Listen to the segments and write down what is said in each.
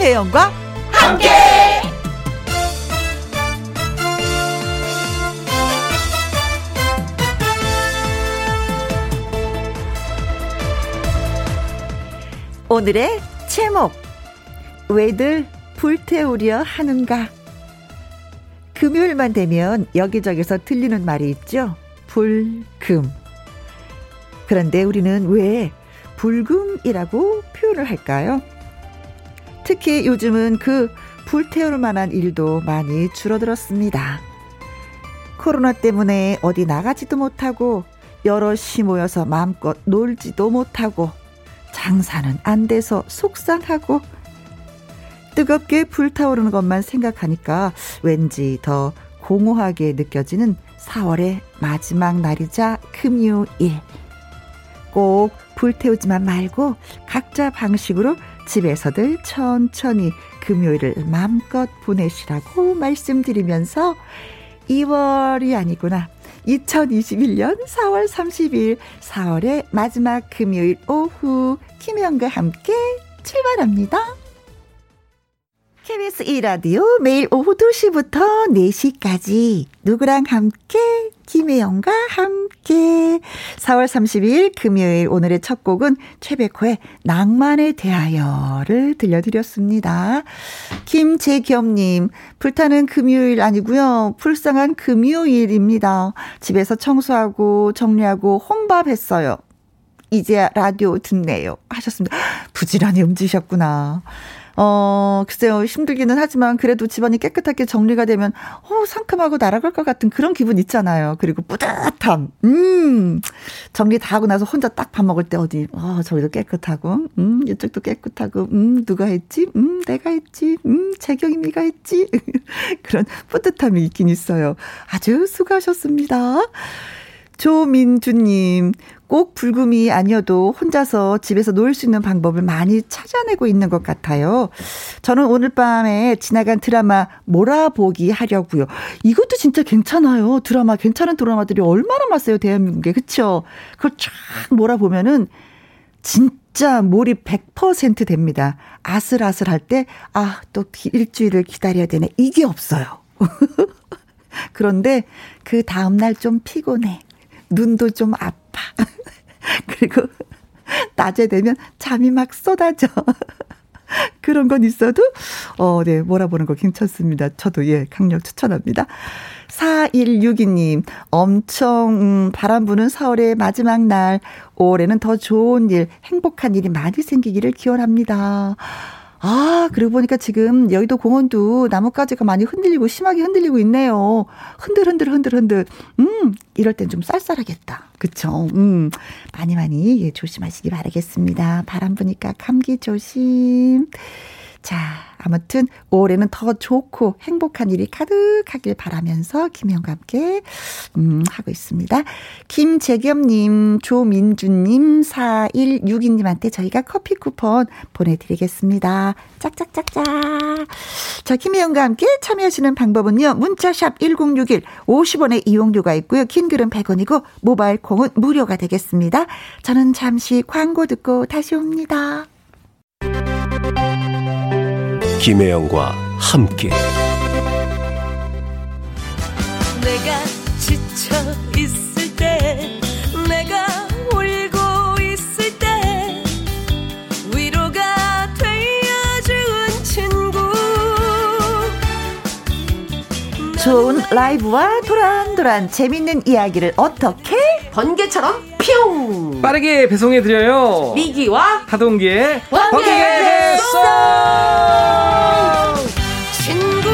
김혜영과 함께. 오늘의 제목 왜들 불태우려 하는가 금요일만 되면 여기저기서 들리는 말이 있죠 불금 그런데 우리는 왜 불금이라고 표현을 할까요? 특히 요즘은 그 불태울 만한 일도 많이 줄어들었습니다. 코로나 때문에 어디 나가지도 못하고 여럿이 모여서 마음껏 놀지도 못하고 장사는 안 돼서 속상하고 뜨겁게 불타오르는 것만 생각하니까 왠지 더 공허하게 느껴지는 4월의 마지막 날이자 금요일. 꼭 불태우지만 말고 각자 방식으로 집에서들 천천히 금요일을 마음껏 보내시라고 말씀드리면서 2월이 아니구나. 2021년 4월 30일 4월의 마지막 금요일 오후 김혜영과 함께 출발합니다. KBS 2라디오 매일 오후 2시부터 4시까지 누구랑 함께 김혜영과 함께 4월 30일 금요일 오늘의 첫 곡은 최백호의 낭만에 대하여를 들려드렸습니다. 김재겸님 불타는 금요일 아니고요. 불쌍한 금요일입니다. 집에서 청소하고 정리하고 혼밥했어요. 이제 라디오 듣네요. 하셨습니다. 부지런히 움직이셨구나. 어, 글쎄요, 힘들기는 하지만 그래도 집안이 깨끗하게 정리가 되면, 어, 상큼하고 날아갈 것 같은 그런 기분 있잖아요. 그리고 뿌듯함. 음, 정리 다 하고 나서 혼자 딱 밥 먹을 때 어디, 어, 저기도 깨끗하고, 음, 이쪽도 깨끗하고, 음, 누가 했지? 음, 내가 했지? 음, 재경이미가 했지? 그런 뿌듯함이 있긴 있어요. 아주 수고하셨습니다. 조민주님, 꼭 불금이 아니어도 혼자서 집에서 놀 수 있는 방법을 많이 찾아내고 있는 것 같아요. 저는 오늘 밤에 지나간 드라마 몰아보기 하려고요. 이것도 진짜 괜찮아요. 드라마 괜찮은 드라마들이 얼마나 많어요 대한민국에 그쵸? 그걸 쫙 몰아보면은 진짜 몰입 100% 됩니다. 아슬아슬할 때, 아, 또 일주일을 기다려야 되네. 이게 없어요. 그런데 그 다음날 좀 피곤해. 눈도 좀 아파. 그리고 낮에 되면 잠이 막 쏟아져. 그런 건 있어도, 어, 네, 몰아보는 거 괜찮습니다. 저도 예, 강력 추천합니다. 4162님, 엄청 바람 부는 4월의 마지막 날, 올해는 더 좋은 일, 행복한 일이 많이 생기기를 기원합니다. 아, 그러고 보니까 지금 여의도 공원도 나뭇가지가 많이 흔들리고 심하게 흔들리고 있네요. 흔들, 흔들, 흔들, 흔들. 음, 이럴 땐 좀 쌀쌀하겠다. 그쵸? 음, 많이 많이 예, 조심하시기 바라겠습니다. 바람 부니까 감기 조심. 자, 아무튼 올해는 더 좋고 행복한 일이 가득하길 바라면서 김혜영과 함께 음, 하고 있습니다. 김재겸님, 조민주님, 4162님한테 저희가 커피 쿠폰 보내드리겠습니다. 짝짝짝짝. 자, 김혜영과 함께 참여하시는 방법은요. 문자샵 1061 50원의 이용료가 있고요. 긴 글은 100원이고 모바일 콩은 무료가 되겠습니다. 저는 잠시 광고 듣고 다시 옵니다. 김혜영과 함께. 내가 지쳐 좋은 라이브와 도란도란 재밌는 이야기를 어떻게 번개처럼 뿅 빠르게 배송해 드려요. 미기와 하동기의 번개 번개 배송. 친구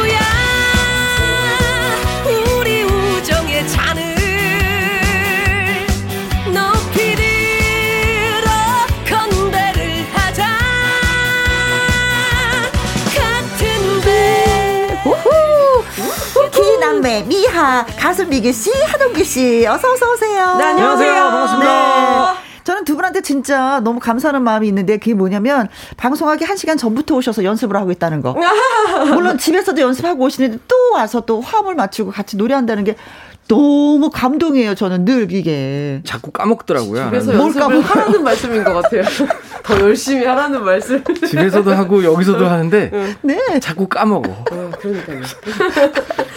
미하 가수 미기 씨 하동기 씨 어서 어서 오세요. 네, 안녕하세요. 반갑습니다. 네. 저는 두 분한테 진짜 너무 감사하는 마음이 있는데 그게 뭐냐면 방송하기 한 시간 전부터 오셔서 연습을 하고 있다는 거. 물론 집에서도 연습하고 오시는데 또 와서 또 화음을 맞추고 같이 노래한다는 게 너무 감동이에요. 저는 늘 이게. 자꾸 까먹더라고요. 집에서 안뭘 연습을 까먹- 하라는 말씀인 것 같아요. 더 열심히 하라는 말씀. 집에서도 하고 여기서도 하는데 네. 자꾸 까먹어. 어, 그러니까요.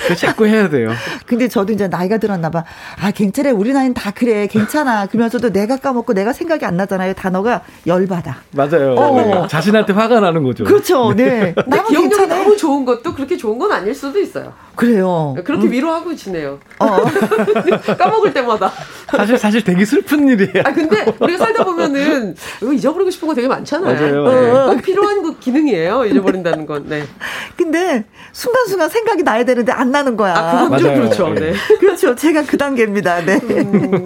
그래서 자꾸 해야 돼요. 근데 저도 이제 나이가 들었나 봐. 아, 괜찮아. 우리 나이는 다 그래. 괜찮아. 그러면서도 내가 까먹고 내가 생각이 안 나잖아요. 단어가 열받아. 맞아요. 어. 자신한테 화가 나는 거죠. 그렇죠. 네. 근데 나는 기억력이 괜찮아. 너무 좋은 것도 그렇게 좋은 건 아닐 수도 있어요. 그래요. 그렇게 위로하고 지내요. 어. 까먹을 때마다. 사실 사실 되게 슬픈 일이에요. 아 근데 우리가 살다 보면은 이거 잊어버리고 싶은 거 되게 많잖아요. 맞아요. 어, 네. 꼭 필요한 그 기능이에요. 잊어버린다는 건. 네. 근데 순간순간 생각이 나야 되는데 안 나는 거야. 아 그건 좀 맞아요. 그렇죠. 네. 네. 그렇죠. 제가 그 단계입니다. 네. 음.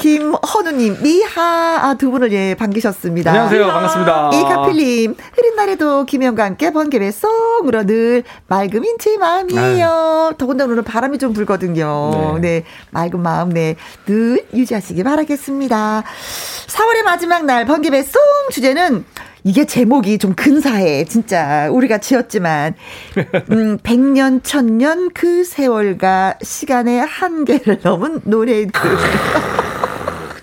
김헌우님, 미하 아, 두 분을 예, 반기셨습니다. 안녕하세요. 반갑습니다. 이카필님, 흐린 날에도 김혜영과 함께 번개배 쏙으로 늘 맑음인 제 마음이에요. 더군다나 오늘 바람이 좀 불거든요. 네. 네. 맑은 마음, 네. 늘 유지하시기 바라겠습니다. 4월의 마지막 날 번개배 쏙 주제는 이게 제목이 좀 근사해. 진짜. 우리가 지었지만. 음, 100년, 1000년 그 세월과 시간의 한계를 넘은 노래들.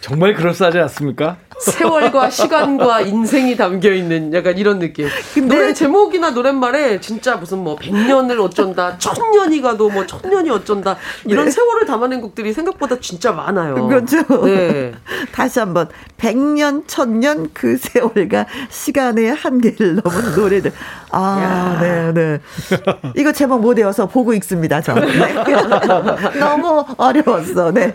정말 그럴싸하지 않습니까? 세월과 시간과 인생이 담겨 있는 약간 이런 느낌. 근데- 노래 제목이나 노랫말에 진짜 무슨 뭐 100년을 어쩐다, 1000년이 가도 뭐 1000년이 어쩐다 이런 네. 세월을 담아낸 곡들이 생각보다 진짜 많아요. 그렇죠. 네. 다시 한번 100년, 1000년 그 세월과 시간의 한계를 넘은 노래들. 아, 네, 네. 이거 제목 못 외워서 보고 읽습니다, 저. 네. 너무 어려웠어. 네.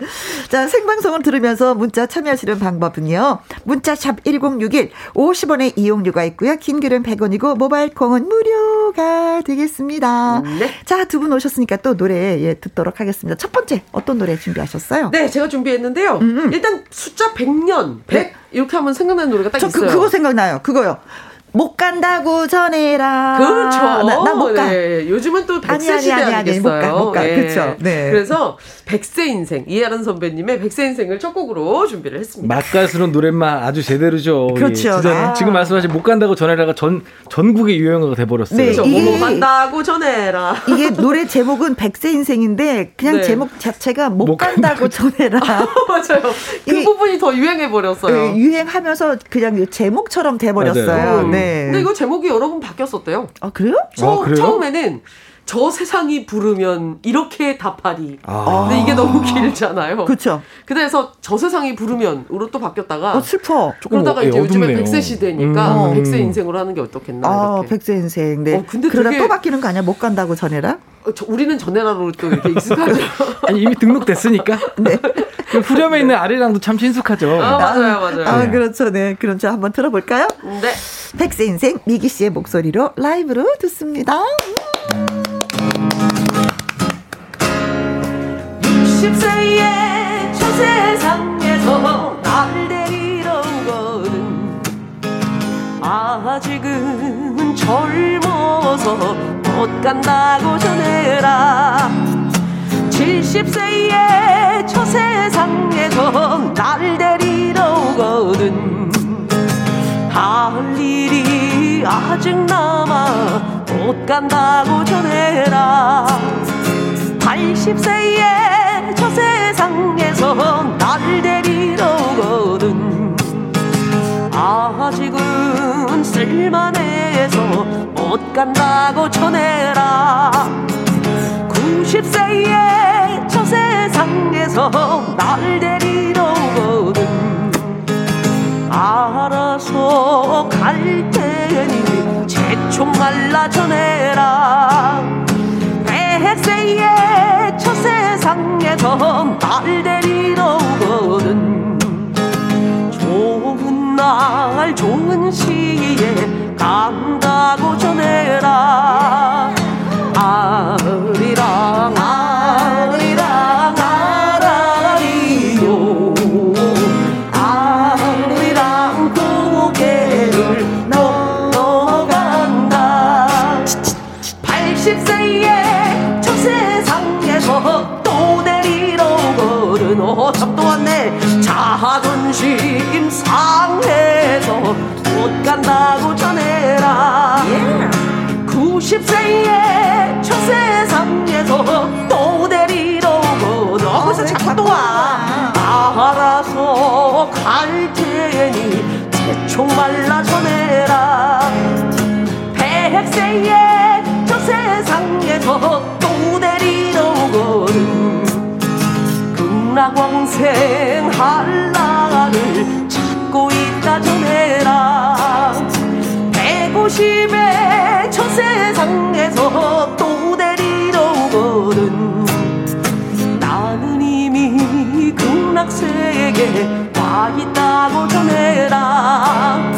자, 생방송을 들으면서 문자 참여하시는 방법은요. 문자샵 1061 50원의 이용료가 있고요. 긴 글은 100원이고 모바일 콩은 무료가 되겠습니다. 네. 자, 두 분 오셨으니까 또 노래 예, 듣도록 하겠습니다. 첫 번째 어떤 노래 준비하셨어요? 네, 제가 준비했는데요. 일단 숫자 100년, 100 이렇게 하면 생각나는 노래가 딱 네. 저 그, 있어요. 그거 생각나요. 그거요. 못 간다고 전해라. 그렇죠. 나못 가. 네. 요즘은 또 100세 아니, 아니, 시대 아니, 아니, 아니겠어요. 못 가, 못 가. 그쵸. 네. 그래서 100세 인생, 이하란 선배님의 100세 인생을 첫 곡으로 준비를 했습니다. 맛깔스러운 노랫말 아주 제대로죠. 그렇죠. 예, 아. 지금 말씀하신 못 간다고 전해라가 전 전국의 유행어가 돼 버렸어요. 네. 그렇죠. 이게- 뭐뭐 한다고 전해라. 이게 노래 제목은 백세 인생인데 그냥 네. 제목 자체가 못, 못 간다고 전해라. 맞아요. 그 이- 부분이 더 유행해 버렸어요. 네, 유행하면서 그냥 제목처럼 돼 버렸어요. 맞아요. 네. 근데 이거 제목이 여러 번 바뀌었었대요. 아 그래요? 처, 그래요? 처음에는 저 세상이 부르면 이렇게 답하리. 아. 근데 이게 너무 길잖아요. 그렇죠. 그래서 저 세상이 부르면으로 또 바뀌었다가 어 슬퍼. 조금 그러다가 어, 이제 예, 요즘에 어둡네요. 100세 시대니까 음. 100세 인생으로 하는 게 어떻겠나 아 이렇게. 백세 인생. 네. 어, 근데 그러다 또 바뀌는 거 아니야? 못 간다고 전해라. 어, 저- 우리는 전해라로 또 이렇게 익숙하죠. 아니 이미 등록됐으니까. 네. 그 후렴에 있는 아리랑도 참 친숙하죠. 아, 맞아요, 맞아요. 아 그렇죠. 네. 그럼 저 한번 들어볼까요? 네. 백세 인생 미기 씨의 목소리로 라이브로 듣습니다. 60 아직은 젊어서 못 간다고 전해라. 70세의 저 세상에서 날 데리러 오거든. 할 일이 아직 남아 못 간다고 전해라. 80세의 저 세상에서 날 데리러 오거든. 아직은 쓸만해서 못 간다고 전해라. 90세의 저 세상에서 날 데리러 오거든. 알아서 갈 테니 재총 말라 전해라. 백세의 저 세상에서 날 데리러 오거든 날 좋은 시기에 간다고 전해라. 아리랑 한다고 전해라. Yeah. 90세의 첫 세상에서 또 데리러 오고 어, 너 벌써 자꾸 또와. 나 알아서 갈 테니 대충 말라 전해라. 백세의 저 세상에서 또 데리러 오거든. 금락왕생 한라를 고 있다 전해라. 150의 저 세상에서 또 데리러 오거든. 나는 이미 극락세계에 와 있다고 전해라.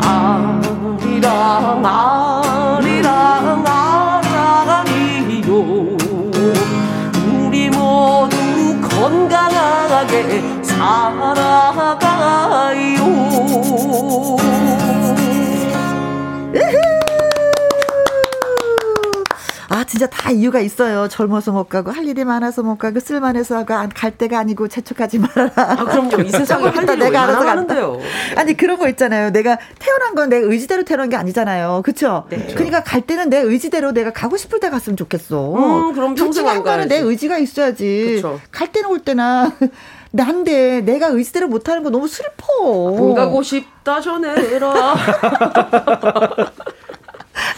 아리랑 아리랑 아라리요. 우리 모두 건강하게 살아가요 아, 진짜 다 이유가 있어요. 젊어서 못 가고, 할 일이 많아서 못 가고, 쓸만해서 가- 갈 때가 아니고, 재촉하지 말아라. 아, 그럼요. 이 세상에 할 일이 내가 알아서. 많은데요. 아니, 그런 거 있잖아요. 내가 태어난 건 내 의지대로 태어난 게 아니잖아요. 그쵸? 네. 그러니까 갈 때는 내 의지대로 내가 가고 싶을 때 갔으면 좋겠어. 음, 그럼 둘 평생 안 하나는 내. 의지가 있어야지. 그쵸. 갈 때나 올 때나. 난데 내가 의지대로 못하는 거 너무 슬퍼. 안 가고 싶다 전해라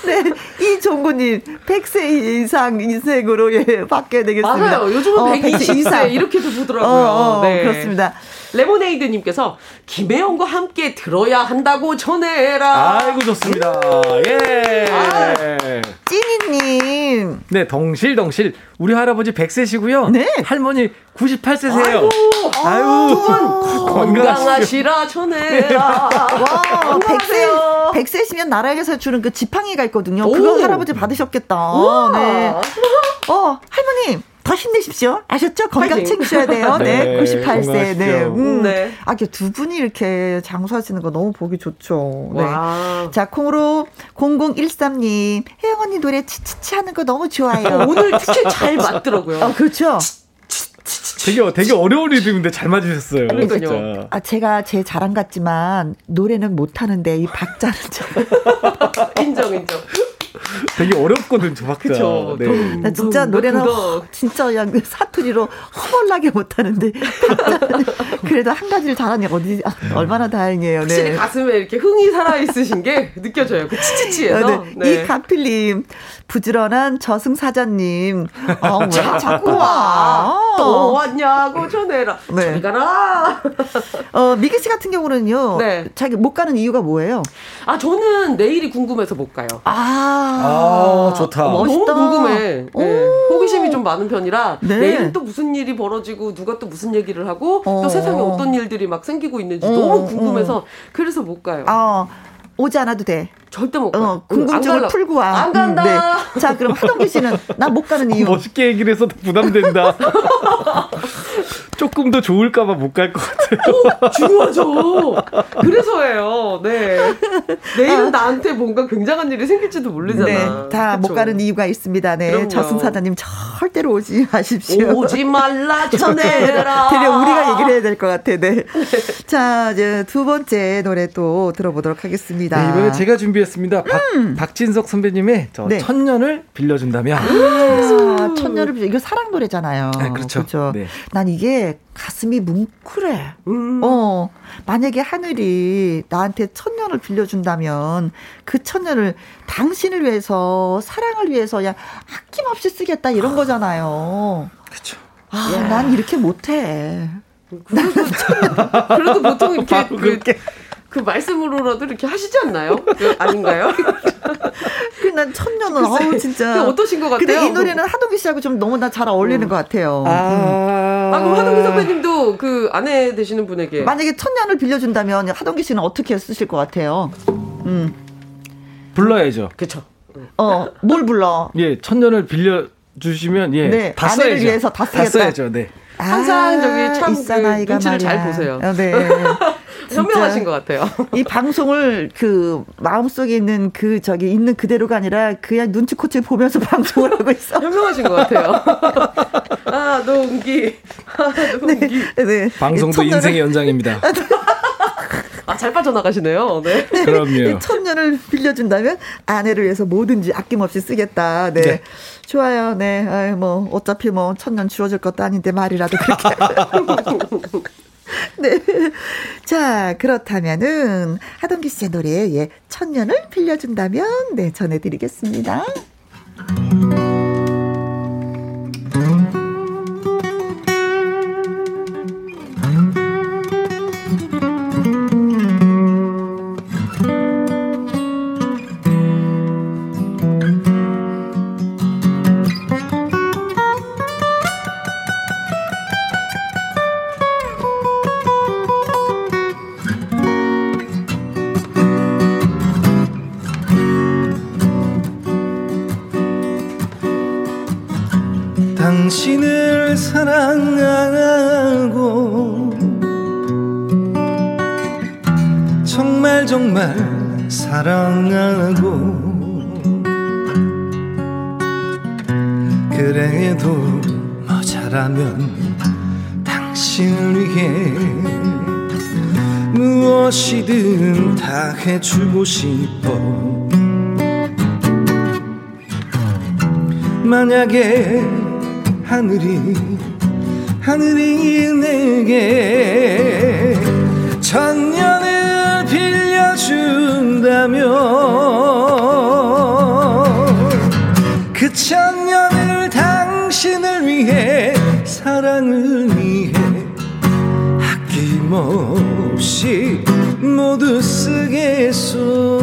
네, 이종구님 100세 이상 인생으로 예, 바뀌어야 되겠습니다. 맞아요. 요즘은 어, 120세 이렇게도 보더라고요. 어, 어, 네. 그렇습니다. 레모네이드님께서 김혜영과 함께 들어야 한다고 전해라. 아이고 좋습니다. 예. 찐이님. 네, 덩실덩실. 우리 할아버지 100세시고요. 네. 할머니 98세세요. 아이고, 아유, 두분 건강하시라 전해라. 와, 100세, 건강하세요. 100세시면 나라에서 주는 그 지팡이가 있거든요. 오. 그거 할아버지 받으셨겠다. 우와. 네. 어, 할머님. 더 힘내십시오. 아셨죠? 건강 파이팅. 챙기셔야 돼요. 네, 네, 98세. 네. 건강하십시오. 음. 네. 아, 이렇게 두 분이 이렇게 장수하시는 거 너무 보기 좋죠. 네. 와. 자, 콩으로 0013님, 혜영 언니 노래 치치치 하는 거 너무 좋아요. 오늘 특히 잘 맞더라고요. 아, 그렇죠. 되게 되게 어려운 리듬인데 잘 맞으셨어요. 그러니까요. 진짜. 아, 제가 제 자랑 같지만 노래는 못 하는데 이 박자는 좀. 인정, 인정. 되게 어렵거든 저 박자. 그쵸. 네. 나 진짜 음, 노래는. 허- 진짜 그냥 사투리로 허벌나게 못하는데 그래도 한 가지를 잘하니 어디 아, 얼마나 다행이에요. 확실히 네. 가슴에 이렇게 흥이 살아 있으신 게 느껴져요. 그 치치치에서. 아, 네. 이 가필님, 부지런한 저승 사자님, 어, 왜 자꾸 와? 또 왔냐고 전해라. 네. 저리 가라. 어, 미기 씨 같은 경우는요, 네. 자기 못 가는 이유가 뭐예요? 아, 저는 내일이 궁금해서 못 가요. 아, 아, 좋다. 멋있다. 너무 궁금해. 오. 네. 호기심이 좀 많은 편이라 네. 내일은 또 무슨 일이 벌어지고 누가 또 무슨 얘기를 하고 어. 또 세상에 어떤 일들이 막 생기고 있는지 어, 너무 궁금해서 그래서 못 가요. 아, 오지 않아도 돼. 절대 못 가요. 어, 궁금증을. 풀고 와. 안 간다. 음, 네. 자, 그럼 하동기 씨는 나 못 가는 이유. 멋있게 얘기를 해서 부담된다. 조금 더 좋을까봐 못 갈 것 같아요. 중요하죠. 그래서예요. 네. 아. 내일은 나한테 뭔가 굉장한 일이 생길지도 모르잖아. 네, 다못 그쵸? 가는 이유가 있습니다. 네, 그럼요. 저승사자님 절대로 오지 마십시오. 오지 말라 전해라. 되려 우리가 얘기를 해야 될 것 같아. 네. 자, 이제 두 번째 노래 또 들어보도록 하겠습니다. 네, 이번에 제가 준비했습니다. 박, 박진석 선배님의 저 네. 천년을 빌려준다면. 아, 천년을 빌려 이거 사랑 노래잖아요. 아, 그렇죠. 그렇죠. 네. 난 이게 가슴이 뭉클해. 음. 어, 만약에 하늘이 나한테 천년을 빌려준다면 그 천년을 당신을 위해서 사랑을 위해서 그냥 아낌없이 쓰겠다 이런 거잖아요. 그렇죠. 아, 난 이렇게 못해. 그래도 보통 이렇게 그, 말씀으로라도 이렇게 하시지 않나요? 그 아닌가요? 그난 천년은 어우 진짜. 어떠신 것 근데 같아요? 이 노래는 하동기 씨하고 좀 너무 나 잘 어울리는 것 같아요. 아, 아, 그럼 하동기 선배님도 그 아내 되시는 분에게 만약에 천년을 빌려준다면 하동기 씨는 어떻게 쓰실 것 같아요? 음, 불러야죠. 그쵸. 어, 뭘 불러? 예, 천년을 빌려 주시면, 예. 네, 다 아내를 써야죠. 위해서 다 쓰겠다. 써야죠, 네. 항상 저기 참그 아이가 눈치를 잘 말이야. 보세요. 어, 네. 현명하신 것 같아요. 이 방송을 그 마음속에 있는 그 저기 있는 그대로가 아니라 그냥 눈치코치 보면서 방송을 하고 있어. 현명하신 것 같아요. 아, 농기. 아, 농기. 네. 방송도 이 천년을- 인생의 연장입니다. 아, 잘 빠져나가시네요. 네. 그럼요. 이 천년을 빌려준다면 아내를 위해서 뭐든지 아낌없이 쓰겠다. 네. 네. 좋아요. 네. 아이, 뭐, 어차피 뭐, 천년 주어질 것도 아닌데 말이라도 그렇게. 네. 자, 그렇다면은 하동기 씨의 노래 예, 천년을 빌려준다면 네, 전해 드리겠습니다. 사랑하고 그래도 모자라면 당신을 위해 무엇이든 다 해주고 싶어. 만약에 하늘이 하늘이 내게 천년을 빌려준다면 그 천년을 당신을 위해 사랑을 위해 아낌없이 모두 쓰겠소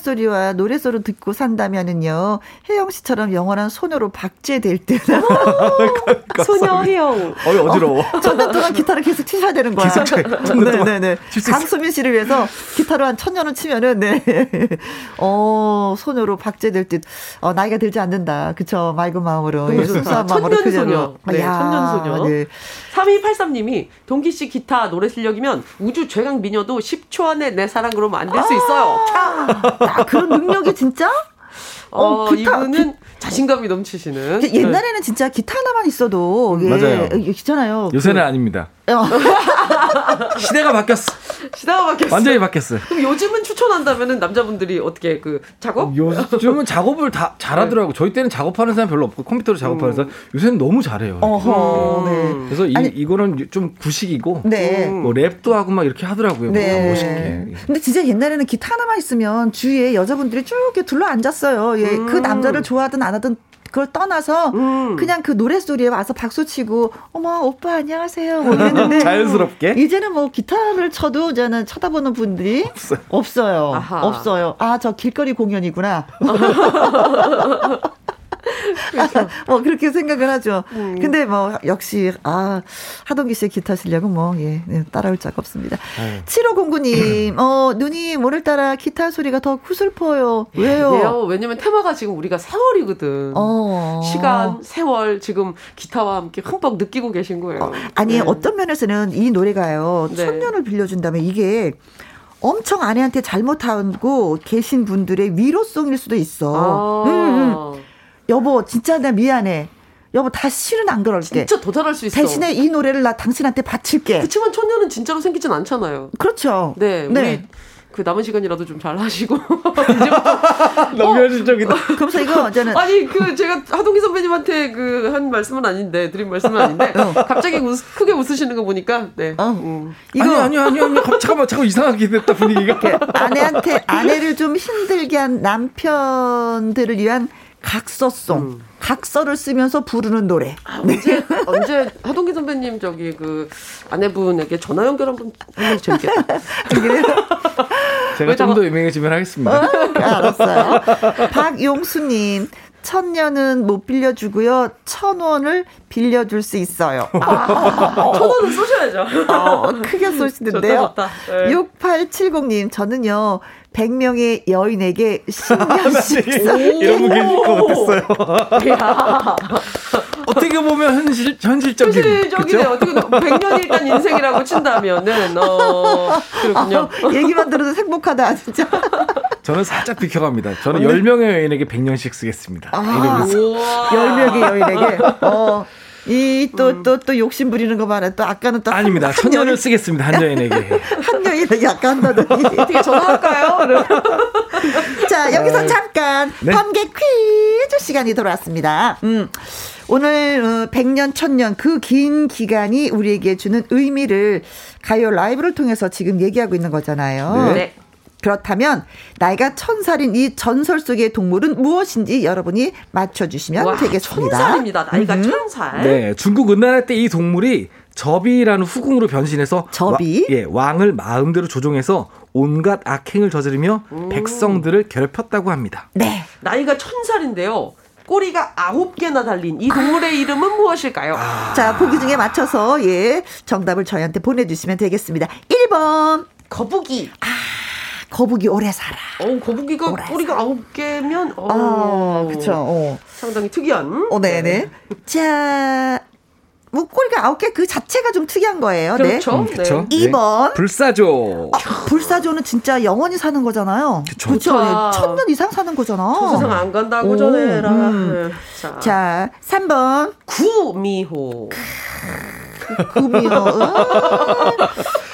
소리와 노래 소리 듣고 산다면은요, 혜영 씨처럼 영원한 소녀로 박제될 듯. 소녀 혜영. 어이 어지러워. 천년 동안 기타를 계속 치셔야 되는 거야. 네네네. 강수민 씨를 위해서 기타로 한 천년을 치면은, 네. 어, 소녀로 박제될 듯. 어, 나이가 들지 않는다. 그쵸. 맑은 마음으로. 예, 순수한 마음으로. 천년 그대로. 소녀. 네, 야, 천년 소녀. 네. 3283님이 동기 씨 기타 노래 실력이면 우주 최강 미녀도 10초 안에 내 사랑으로 만들 수 있어요. 캬. 야, 그런 능력이 진짜? 어, 어, 기타- 이분은 자신감이 넘치시는. 그 옛날에는 진짜 기타 하나만 있어도 예, 맞아요. 있잖아요. 요새는 아닙니다. 그, 어, 시대가 바뀌었어. 시대가 바뀌었어. 완전히 바뀌었어요. 그럼 요즘은 추천한다면은 남자분들이 어떻게 그 작업? 요즘은 작업을 다 잘하더라고. 저희 때는 작업하는 사람 별로 없고 컴퓨터로 작업하는 사람 요새는 너무 잘해요. 어허, 네. 그래서 이, 아니- 이 거는 좀 구식이고 네. 뭐 랩도 하고 막 이렇게 하더라고요. 네. 멋있게. 근데 진짜 옛날에는 기타 하나만 있으면 주위에 여자분들이 쭉 이렇게 둘러 앉았어요. 예, 그 남자를 좋아하든 안 하든 그걸 떠나서 음. 그냥 그 노래 소리에 와서 박수 치고 어머 오빠 안녕하세요 뭐 이랬는데 자연스럽게. 이제는 뭐 기타를 쳐도 저는 쳐다보는 분들이 없어요. 아하. 없어요. 아, 저 길거리 공연이구나. 뭐 그렇게 생각을 하죠. 음. 근데 뭐 역시 아 하동기 씨의 기타 실력은 뭐 예, 예, 따라올 자가 없습니다. 네. 7509님, 어 누님 오늘따라 기타 소리가 더 구슬퍼요. 왜요? 예요. 왜냐면 테마가 지금 우리가 세월이거든. 어. 시간, 세월 지금 기타와 함께 흠뻑 느끼고 계신 거예요. 아니 네. 어떤 면에서는 이 노래가요 네. 천년을 빌려준다면 이게 엄청 아내한테 잘못하고 계신 분들의 위로송일 수도 있어. 아, 음, 음. 여보 진짜 나 미안해. 여보 다시는 안 그럴게. 진짜 도전할 수 있어. 대신에 이 노래를 나 당신한테 바칠게. 그치만 천년은 진짜로 생기진 않잖아요. 그렇죠. 네, 우리 네. 그 남은 시간이라도 좀 잘 하시고 너무 현실적이다. 그러면서 이거 저는 아니 그 제가 하동기 선배님한테 그 한 말씀은 아닌데 드린 말씀은 아닌데 갑자기 웃, 크게 웃으시는 거 보니까 네. 어. 음. 이거 아니 아니 아니 아니 갑- 잠깐만 잠깐 이상하게 됐다 분위기가. 아내한테 아내를 좀 힘들게 한 남편들을 위한 각서송, 음. 각서를 쓰면서 부르는 노래. 언제 언제 하동기 선배님 저기 그 아내분에게 전화 연결 한번 하면 재밌겠다. 제가 왜좀더 유명해지면 하겠습니다. 알았어요. 박용수님. 천년은 못 빌려주고요. 천 원을 빌려줄 수 있어요. 아, 천 원은 쏘셔야죠. 어, 크게 쏘시는데요. 좋다, 좋다. 네. 6870님, 저는요, 100명의 여인에게 10년씩 이런 분 계실 것 같았어요. 야, 어떻게 보면 현실 현실적인. 현실적이네. 어떻게 100년이 일단 인생이라고 친다면은 어 그렇군요. 얘기만 들어도 행복하다, 진짜. 저는 살짝 비켜갑니다. 저는 10명의 여인에게 100년씩 쓰겠습니다. 아. 이러면서. 우와. 열 명의 여인에게. 어. 이 또또또 욕심 부리는 거 봐라. 또 아까는 또 아닙니다. 한, 천한 년을 쓰겠습니다. 한 여인에게. 한 여인에게 아까 한다더니. 어떻게 전화할까요? 자, 여기서 잠깐 네. 번개 퀴즈 시간이 돌아왔습니다. 음. 오늘 어, 100년, 1000년 그 긴 기간이 우리에게 주는 의미를 가요 라이브를 통해서 지금 얘기하고 있는 거잖아요. 네. 그렇다면 나이가 천 살인 이 전설 속의 동물은 무엇인지 여러분이 맞춰주시면 와, 되겠습니다. 천살입니다. 나이가 음. 천살. 네, 중국 은나라 때 이 동물이 접이라는 후궁으로 변신해서 접이? 와, 예, 왕을 마음대로 조종해서 온갖 악행을 저지르며 백성들을 괴롭혔다고 합니다. 네. 나이가 천살인데요. 꼬리가 아홉 개나 달린 이 동물의 이름은 무엇일까요? 자, 보기 중에 맞춰서 예, 정답을 저희한테 보내주시면 되겠습니다. 1번 거북이. 거북이 오래 살아. 어, 거북이가 오래 꼬리가 아홉 개면 어, 아, 그쵸. 어. 상당히 특이한. 어, 네네. 자, 뭐 꼬리가 아홉 개 그 자체가 좀 특이한 거예요. 그렇죠. 음, 그쵸? 네. 2번. 불사조. 불사조는 진짜 영원히 사는 거잖아요. 그쵸. 그쵸. 그쵸. 천년 이상 사는 거잖아. 저 세상 안 간다고 오, 전해라. 음. 자, 자, 3번. 구미호. 구미호.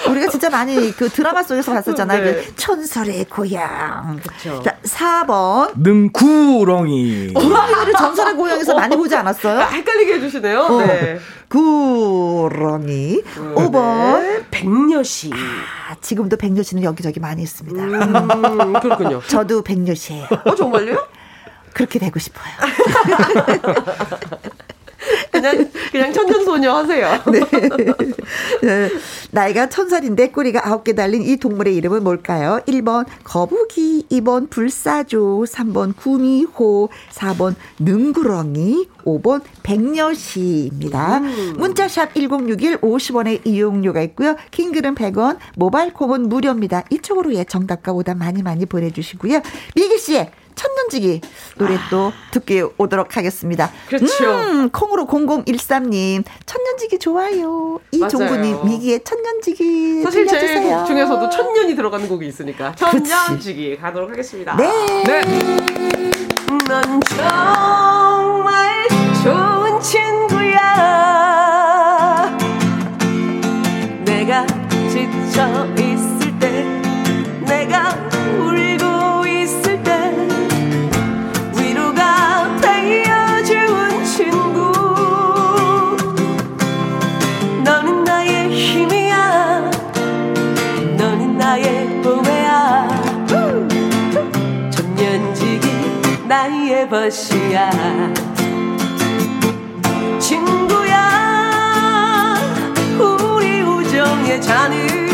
음. 우리가 진짜 많이 그 드라마 속에서 봤었잖아요. 네. 그 천설의 고향. 그쵸. 자, 4번. 능구렁이. 구렁이를 전설의 고향에서 많이 보지 아, 않았어요? 헷갈리게 해주시네요. 어. 네. 구렁이. 5번. 네. 백녀시. 아, 지금도 백녀시는 여기저기 많이 있습니다. 음, 그렇군요. 저도 백녀시예요. 어, 정말요? 그렇게 되고 싶어요. 그냥, 그냥 천년소녀 하세요. 네. 네. 나이가 천 살인데 꼬리가 아홉 개 달린 이 동물의 이름은 뭘까요? 1번 거북이, 2번 불사조, 3번 구미호, 4번 능구렁이, 5번 백녀시입니다. 문자샵 1061 50원의 이용료가 있고요. 킹글은 100원, 모바일 콩은 무료입니다. 이쪽으로 예 정답과 오답 많이 많이 보내 주시고요. 미기 씨의 천년지기 노래 또 듣게 오도록 하겠습니다. 그렇죠. 음, 콩으로 0013님 천년지기 좋아요. 이종구님. 미기의 천년지기 사실 제 들려주세요. 곡 중에서도 천년이 들어가는 곡이 있으니까 천년지기 가도록 하겠습니다. 네. 네. 넌 정말 나의 벗이야. 친구야 우리 우정의 잔을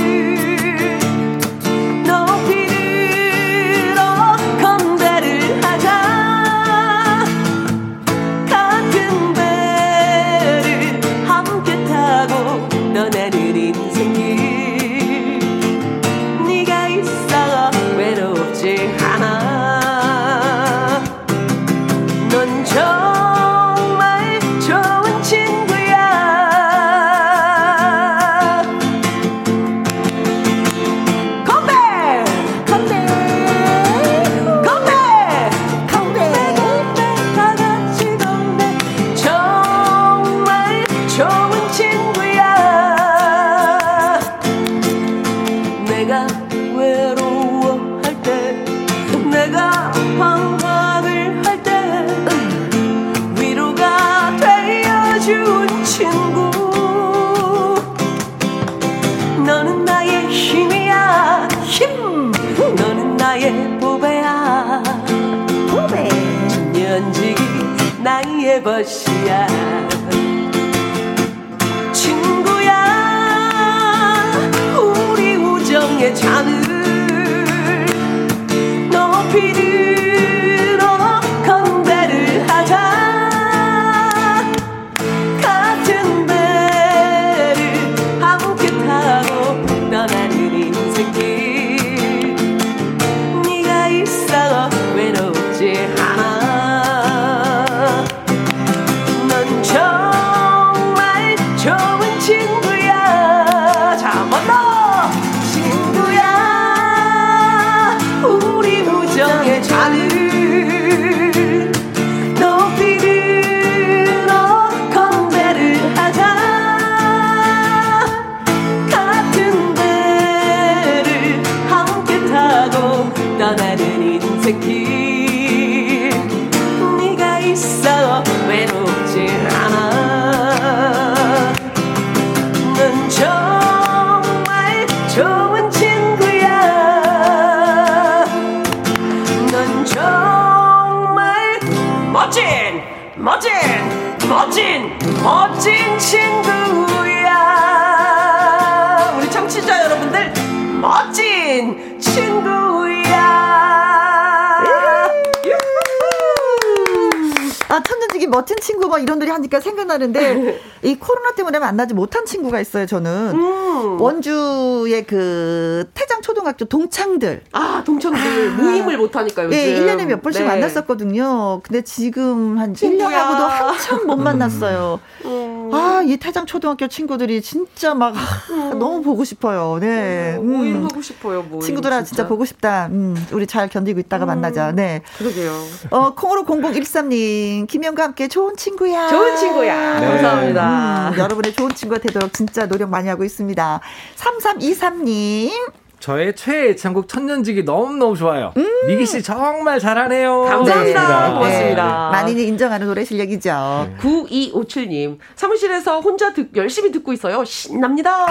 만나지 못한 친구가 있어요, 저는. 음. 원주의 그 태장 초등학교 동창들. 아, 동창들 아. 모임을 못 하니까 요즘. 예, 1년에 몇 번씩 네. 만났었거든요. 근데 지금 한 친구야. 1년 하고도 한참 못 만났어요. 음. 아, 이 태장 초등학교 친구들이 진짜 막 아, 너무 보고 싶어요. 네. 어, 모임 음. 하고 싶어요, 모임. 친구들아 진짜 보고 싶다. 음, 우리 잘 견디고 있다가 만나자. 네. 그러게요. 어, 콩으로 0013님, 김영과 함께 좋은 친구야. 좋은 친구야. 네. 감사합니다. 음, 여러분의 좋은 친구가 되도록 진짜 노력 많이 하고 있습니다. 3323님, 저의 최애 애창곡 천년지기 너무너무 좋아요. 미기 씨 정말 잘하네요. 감사합니다. 네. 고맙습니다. 많이는 인정하는 노래 실력이죠. 9257님, 사무실에서 혼자 듣, 열심히 듣고 있어요. 신납니다.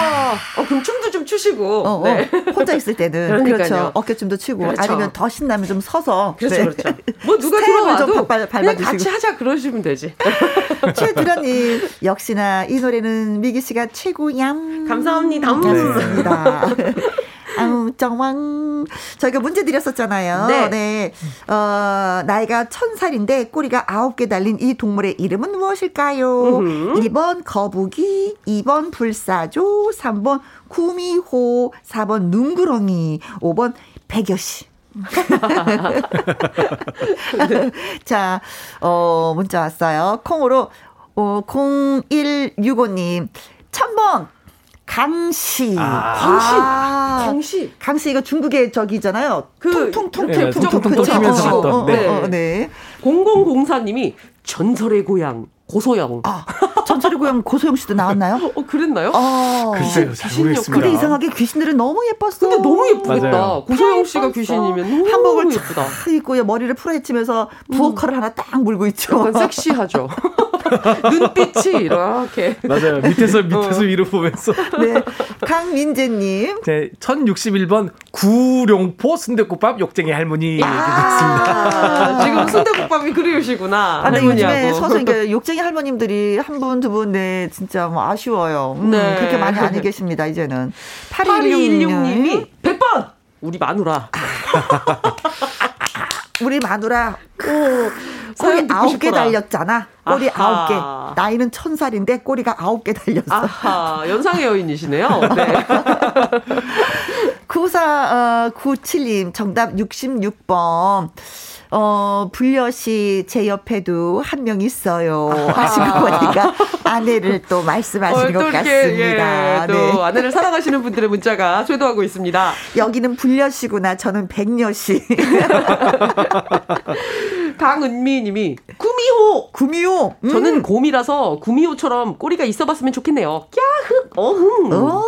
어, 그럼 춤도 좀 추시고. 어, 어, 네. 혼자 있을 때는 그러니까요. 그렇죠. 어깨춤도 추고 그렇죠. 아니면 더 신나면 좀 서서 그렇죠, 네. 그렇죠. 뭐 누가 들어와도 밟아- 그냥. 같이 하자 그러시면 되지. 최두라님 역시나 이 노래는 미기 씨가 최고얌. 감사합니다. 음. 맞습니다. 아우 정왕 저희가 문제 드렸었잖아요. 네. 어, 나이가 천 살인데 꼬리가 아홉 개 달린 이 동물의 이름은 무엇일까요? 음흠. 1번 거북이, 2번 불사조, 3번 구미호, 4번 눈구렁이, 5번 백여시. 자, 어, 문자 왔어요. 콩으로, 어, 0165님, 1000번, 강씨. 아. 강씨. 아, 강씨. 강씨 이거 중국의 저기잖아요. 그 통통통 네, 통통통? 튀면서 어, 어, 어, 네. 어, 네. 0004님이 전설의 고향 고소영. 아, 전설 의 고향 고소영 씨도 나왔나요? 어 그랬나요? 어. 글쎄요, 잘 모르겠습니다. 근데 이상하게 귀신들은 너무 예뻤어. 근데 너무 예쁘겠다. 맞아요. 고소영 씨가. 귀신이면 너무 한복을 예쁘다. 탁 입고 머리를 풀어헤치면서 부엌컬을 하나 딱 물고 있죠. 섹시하죠. 눈빛이 이렇게. 맞아요. 밑에서 밑에서 위로 보면서. 네. 강민재님. 네, 1061번 구룡포 순대국밥 욕쟁이 할머니 아, 지금 순대국밥이 그리우시구나. 아, 근데 요즘에. 서서 그러니까 욕쟁이 할머님들이 한 분, 두 분, 네, 진짜 뭐 아쉬워요. 음, 네. 그렇게 많이 안 계십니다, 이제는. 8216님이 100번! 우리 마누라. 우리 마누라, 오, 꼬리 아홉 개. 달렸잖아. 꼬리. 아홉 개. 나이는 천 살인데 꼬리가 아홉 개 달렸어. 아하, 연상의 여인이시네요. 네. 9497님, 정답 66번. 어, 불려시 제 옆에도 한 명 있어요. 하시고 보니까 아내를 또 말씀하시는 어, 또것 같습니다. 예, 또 네. 아내를 사랑하시는 분들의 문자가 쇄도하고 있습니다. 여기는 불려시구나. 저는 백려시. 강은미 님이 구미호! 구미호. 음. 저는 곰이라서 구미호처럼 꼬리가 있어 봤으면 좋겠네요. 야흑! 어흥! 오,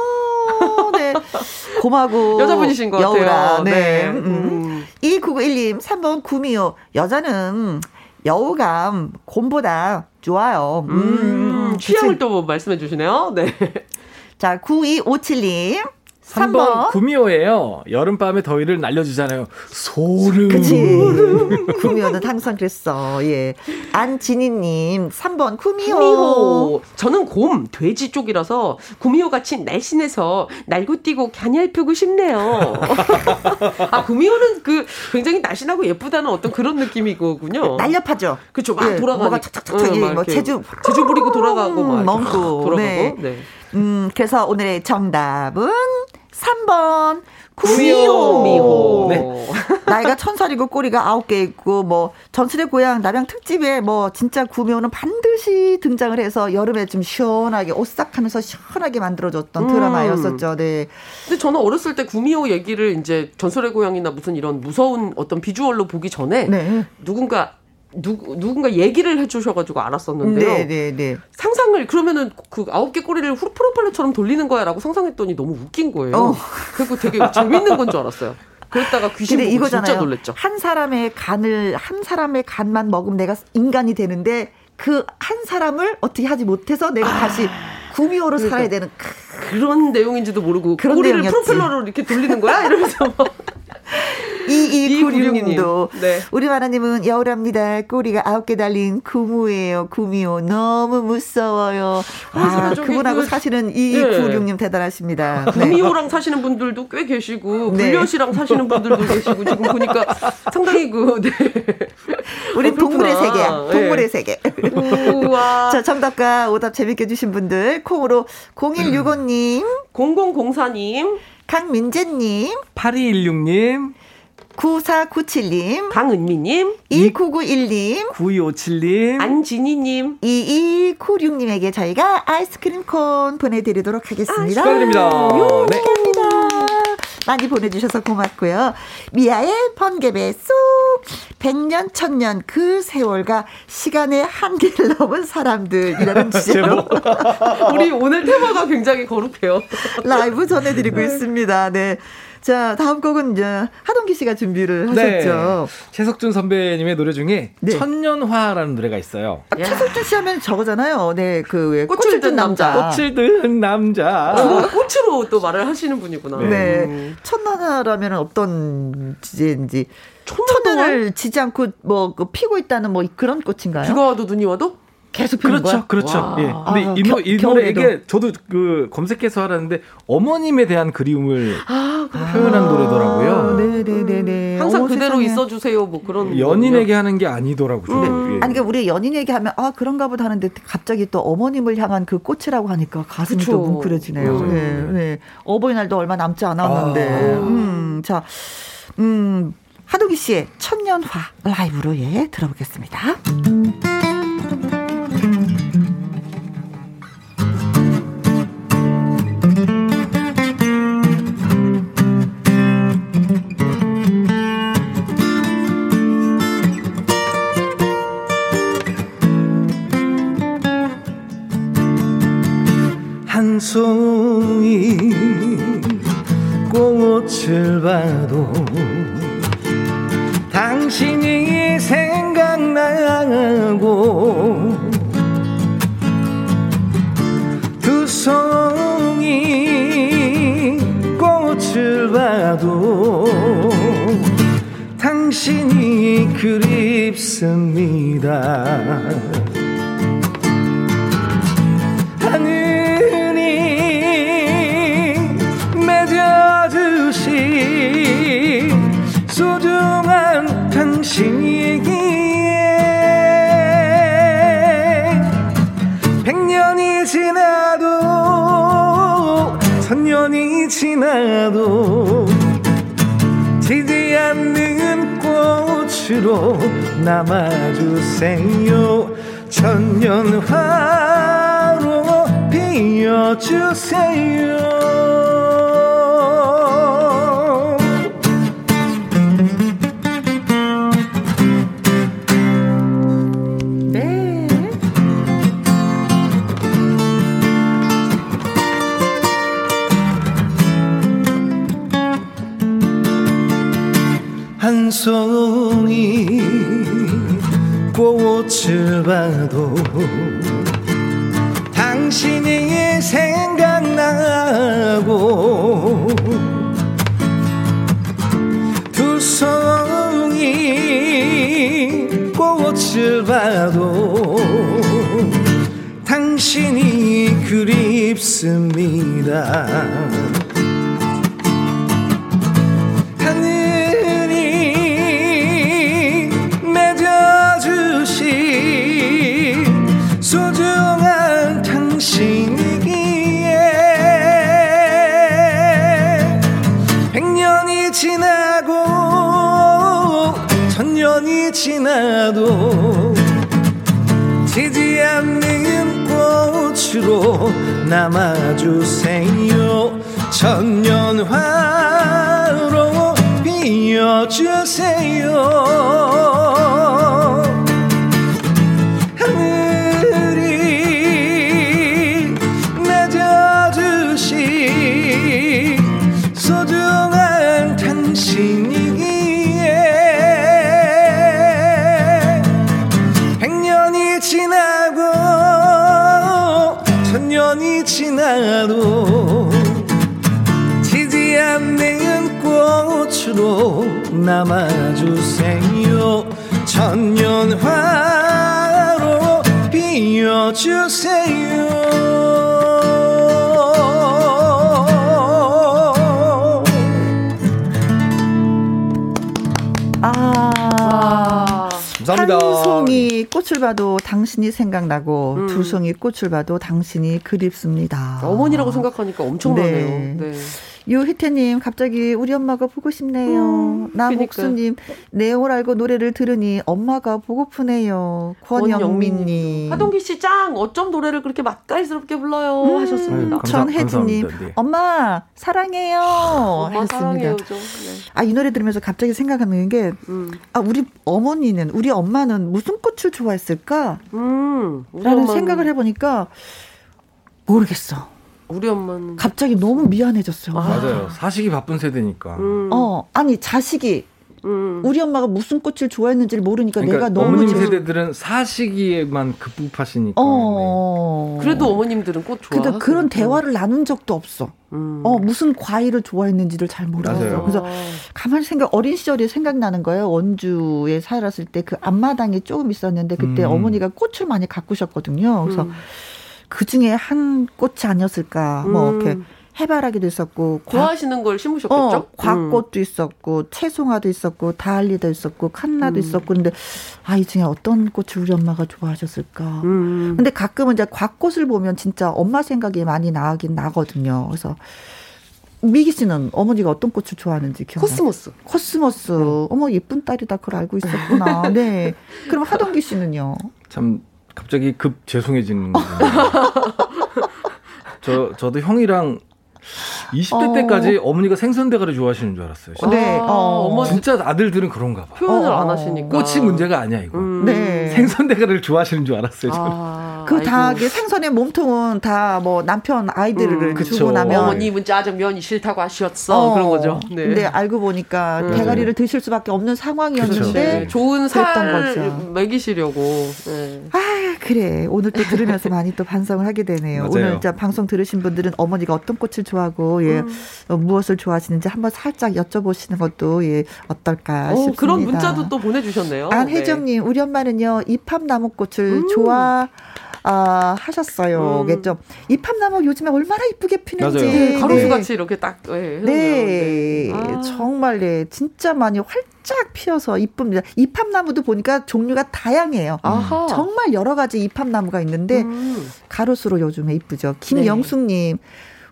네. 고마고. 여자분이신 것 같아요. 여우라. 네. 네. 음. 음. 2991님, 3번 구미호. 여자는 여우감, 곰보다 좋아요. 음. 음, 취향을 그치. 또 말씀해 주시네요. 네. 자, 9257님. 3번 3번. 구미호예요. 여름밤에 더위를 날려주잖아요. 소름. 그치. 구미호는 항상 그랬어. 예. 안진희님, 3번 구미호. 구미호. 저는 곰, 돼지 쪽이라서 구미호 같이 날씬해서 날고 뛰고 갸냘피고 싶네요. 아, 구미호는 그 굉장히 날씬하고 예쁘다는 어떤 그런 느낌이거군요. 날렵하죠. 그쵸, 막 예, 돌아가니. 뭐가 착착착착, 응, 예, 막뭐 제주. 제주 부리고 돌아가고 막. 음, 멍고. 돌아가고. 네. 네. 음, 그래서 오늘의 정답은 3번. 구미호. 구미호. 네. 나이가 천 살이고 꼬리가 아홉 개 있고 뭐 전설의 고향 남양 특집에 뭐 진짜 구미호는 반드시 등장을 해서 여름에 좀 시원하게 오싹하면서 시원하게 만들어줬던 음. 드라마였었죠. 네. 근데 저는 어렸을 때 구미호 얘기를 이제 전설의 고향이나 무슨 이런 무서운 어떤 비주얼로 보기 전에 네. 누군가 누, 누군가 얘기를 해주셔가지고 알았었는데요. 네, 네, 네. 상상을 그러면은 그 아홉 개 꼬리를 후 프로펠러처럼 돌리는 거야라고 상상했더니 너무 웃긴 거예요. 어. 그리고 되게 재밌는 건 줄 알았어요. 그랬다가 귀신 근데 이거잖아요. 진짜 놀랬죠. 한 사람의 간을 한 사람의 간만 먹으면 내가 인간이 되는데 그 한 사람을 어떻게 하지 못해서 내가 다시 구미호로 그러니까. 살아야 되는 그런 내용인지도 모르고 그런 꼬리를 내용이었지. 프로펠러로 이렇게 돌리는 거야 이러면서 막 이이구룡님도 네. 우리 마나님은 여우랍니다. 꼬리가 아홉 개 달린 구무예요. 구미호 너무 무서워요. 아, 저기 그분하고 그- 사시는 이구룡님 대단하십니다. 네. 구미호랑 사시는 분들도 꽤 계시고 네. 불려시랑 사시는 분들도 계시고 지금 보니까 상당히 그 네. 우리 어. 동물의 세계야. 동물의 네. 세계. 우와. 자, 정답과 오답 재밌게 주신 분들 콩으로 0165님, 0004님, 강민재님, 8216님, 9497님, 강은미님, 2991님, 9257님, 안진희님, 2296님에게 저희가 아이스크림 콘 보내드리도록 하겠습니다. 축하드립니다. 네. 축하합니다. 많이 보내주셔서 고맙고요. 미아의 번개배 쏙 백년 천년 그 세월과 시간의 한계를 넘은 사람들이라는 주제로 우리 오늘 테마가 굉장히 거룩해요. 라이브 전해드리고 있습니다. 네. 자, 다음 곡은 이제 하동기 씨가 준비를 하셨죠. 최석준 선배님의 노래 중에 네. 천년화라는 노래가 있어요. 예. 최석준 씨 하면 저거잖아요. 네, 그왜 꽃을 꽃을 든든 남자. 꽃을 든 남자. 어, 꽃으로 또 말을 하시는 분이구나. 네. 음. 천년화라면 어떤 주제인지. 천년을 지지 않고 뭐그 피고 있다는 뭐 그런 꽃인가요? 비가 와도 눈이 와도? 계속 피는 그렇죠, 거야? 그렇죠. 와. 예. 근데 아, 이, 겨- 노, 이 노래. 이게 저도 그 검색해서 알았는데 어머님에 대한 그리움을 아, 표현한 노래더라고요. 네네네네. 항상 어머, 그대로 세상에. 있어주세요. 뭐 그런. 연인에게 하는 게 아니더라고요. 네. 예. 아니 그러니까 우리 연인 얘기하면 아 그런가 보다 하는데 갑자기 또 어머님을 향한 그 꽃이라고 하니까 가슴이 그쵸. 또 뭉클해지네요. 음. 네, 네. 어버이날도 얼마 남지 않았는데. 아. 음, 자, 음, 하동기 씨의 천년화 라이브로 예 들어보겠습니다. 한송이 꽃을 봐도 당신이 생각나고 두 송이 꽃을 봐도 당신이 그립습니다. 맺어주신 소중한 당신이기에 백년이 지나도 천년이 지나도 지지 않는 꽃으로 남아주세요. 천년화로 피어주세요 송이 꽃을 봐도 당신이 생각나고 두 송이 꽃을 봐도 당신이 그립습니다. 지나도 지지 않는 꽃으로 남아주세요. 천년화로 피어주세요 꽃으로 남아주세요 천년화로 피어주세요 아. 감사합니다. 한 송이 꽃을 봐도 당신이 생각나고 음. 두 송이 꽃을 봐도 당신이 그립습니다. 어머니라고 생각하니까 엄청나네요. 네. 네. 유희태님 갑자기 우리 엄마가 보고 싶네요. 음, 나목수님 내용을 알고 노래를 들으니 엄마가 보고프네요. 권영민님. 하동기 씨 짱 어쩜 노래를 그렇게 맛깔스럽게 불러요 음, 하셨습니다. 전혜진님. 네. 엄마 사랑해요 엄마 하셨습니다. 사랑해요 좀. 네. 아이 노래 들으면서 갑자기 생각하는 게 음, 아, 우리 어머니는, 우리 엄마는 무슨 꽃을 좋아했을까? 음, 라는 엄마는- 생각을 해보니까 모르겠어. 우리 엄마는 갑자기 너무 미안해졌어요. 맞아요. 사식이 바쁜 세대니까. 음, 어, 아니, 자식이 음. 우리 엄마가 무슨 꽃을 좋아했는지를 모르니까 그러니까 내가 너무. 어머님 제- 세대들은 사시기에만 급급하시니까. 네. 어. 그래도 어머님들은 꽃 좋아. 근데 그런 대화를 나눈 적도 없어. 음. 어, 무슨 과일을 좋아했는지를 잘. 맞아요. 그래서 가만히 생각, 어린 시절이 생각나는 거예요. 원주에 살았을 때 그 앞마당이 조금 있었는데 그때 음. 어머니가 꽃을 많이 가꾸셨거든요. 그래서 음. 그 중에 한 꽃이 아니었을까. 뭐 음. 이렇게 해바라기도 있었고, 과, 좋아하시는 걸 심으셨겠죠? 어, 과꽃도 있었고, 채송화도 있었고, 다알리아도 있었고, 칸나도 음. 있었고, 근데 아, 이 중에 어떤 꽃을 우리 엄마가 좋아하셨을까. 음. 음. 근데 가끔은 이제 과꽃을 보면 진짜 엄마 생각이 많이 나긴 나거든요. 그래서 미기 씨는 어머니가 어떤 꽃을 좋아하는지 기억나요? 코스모스. 코스모스. 어머 예쁜 딸이다. 그걸 알고 있었구나. 네. 그럼 하동기 씨는요? 참 갑자기 급 죄송해지는. 저 저도 형이랑 20대 어. 때까지 어머니가 생선대가리 좋아하시는 줄 알았어요. 진짜. 네. 아, 어. 진짜 아들들은 그런가 봐. 표현을 어. 안 하시니까. 꽃이 문제가 아니야 이거. 음. 네. 생선 대가리를 좋아하시는 줄 알았어요. 아. 그다 아이고. 생선의 몸통은 다 뭐 남편 아이들을 음, 그쵸. 주고 나면 어머님은 짜장면이 싫다고 하셨어. 그런 거죠. 네. 근데 알고 보니까 음. 대가리를 드실 수밖에 없는 상황이었는데 네, 좋은 살. 먹이시려고. 네. 아 그래 오늘 또 들으면서 많이 또 반성을 하게 되네요. 맞아요. 오늘 자 방송 들으신 분들은 어머니가 어떤 꽃을 좋아하고 예 음. 어, 무엇을 좋아하시는지 한번 살짝 여쭤보시는 것도 예 어떨까 어, 싶습니다. 그런 문자도 또 보내주셨네요. 안혜정님 우리 엄마는요 이팝나무꽃을 음. 좋아. 아, 하셨어요. 음. 겠죠. 이팝나무 요즘에 얼마나 이쁘게 피는지. 네, 가로수 네. 같이 이렇게 딱. 네, 네, 아. 정말 네, 진짜 많이 활짝 피어서 이쁩니다. 이팝나무도 보니까 종류가 다양해요. 아하. 정말 여러 가지 이팝나무가 있는데 음. 가로수로 요즘에 이쁘죠. 김영숙님,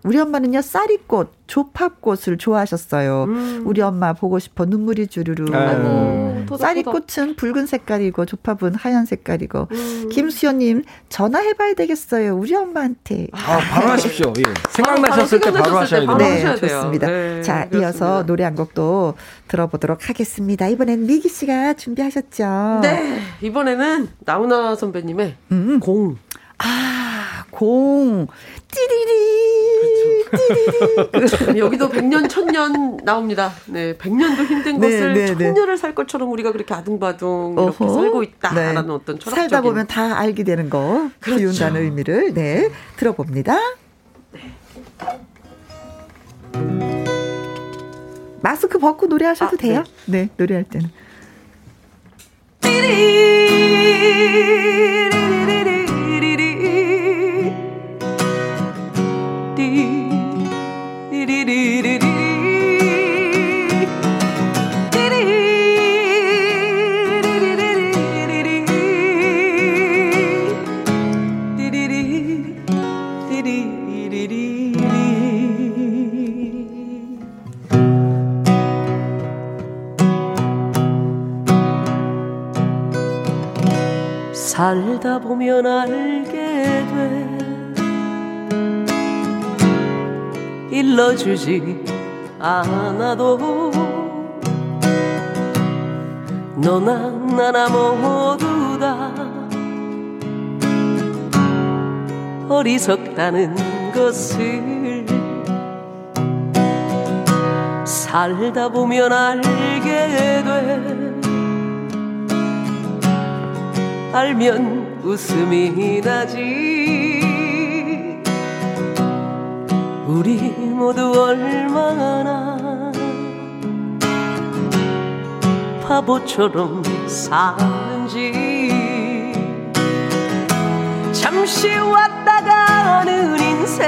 우리 엄마는요 쌀이꽃, 조팝꽃을 좋아하셨어요. 음. 우리 엄마 보고 싶어 눈물이 주르르. 아이고, 토닥토닥. 쌀이꽃은 붉은 색깔이고 조팝은 하얀 색깔이고. 음. 김수현님 전화해봐야 되겠어요. 우리 엄마한테. 아, 바로 하십시오. 예. 생각나셨을 때 바로 하셔야 때 바로 돼요. 네, 하셔야 돼요. 좋습니다. 네, 자, 그렇습니다. 이어서 노래 한 곡도 들어보도록 하겠습니다. 이번엔 미기 씨가 준비하셨죠? 네, 이번에는 나훈아 선배님의 음. 공. 아, 공. 띠리리. 띠리리. 여기도 백년 천년 나옵니다. 네, 백년도 힘든 네, 것을 네, 네. 천년을 살 것처럼 우리가 그렇게 아둥바둥 이렇게 어허. 살고 있다라는 네. 어떤 철학적인 살다 보면 다 알게 되는 거. 그렇죠. 키운다는 의미를. 네. 들어봅니다. 마스크 벗고 노래하셔도 아, 돼요? 네. 노래할 때는. 살다 보면 알게 돼 일러주지 않아도 너나 나나 모두 다 어리석다는 것을 살다 보면 알게 돼. 알면 웃음이 나지. 우리 모두 얼마나 바보처럼 사는지. 잠시 왔다 가는 인생.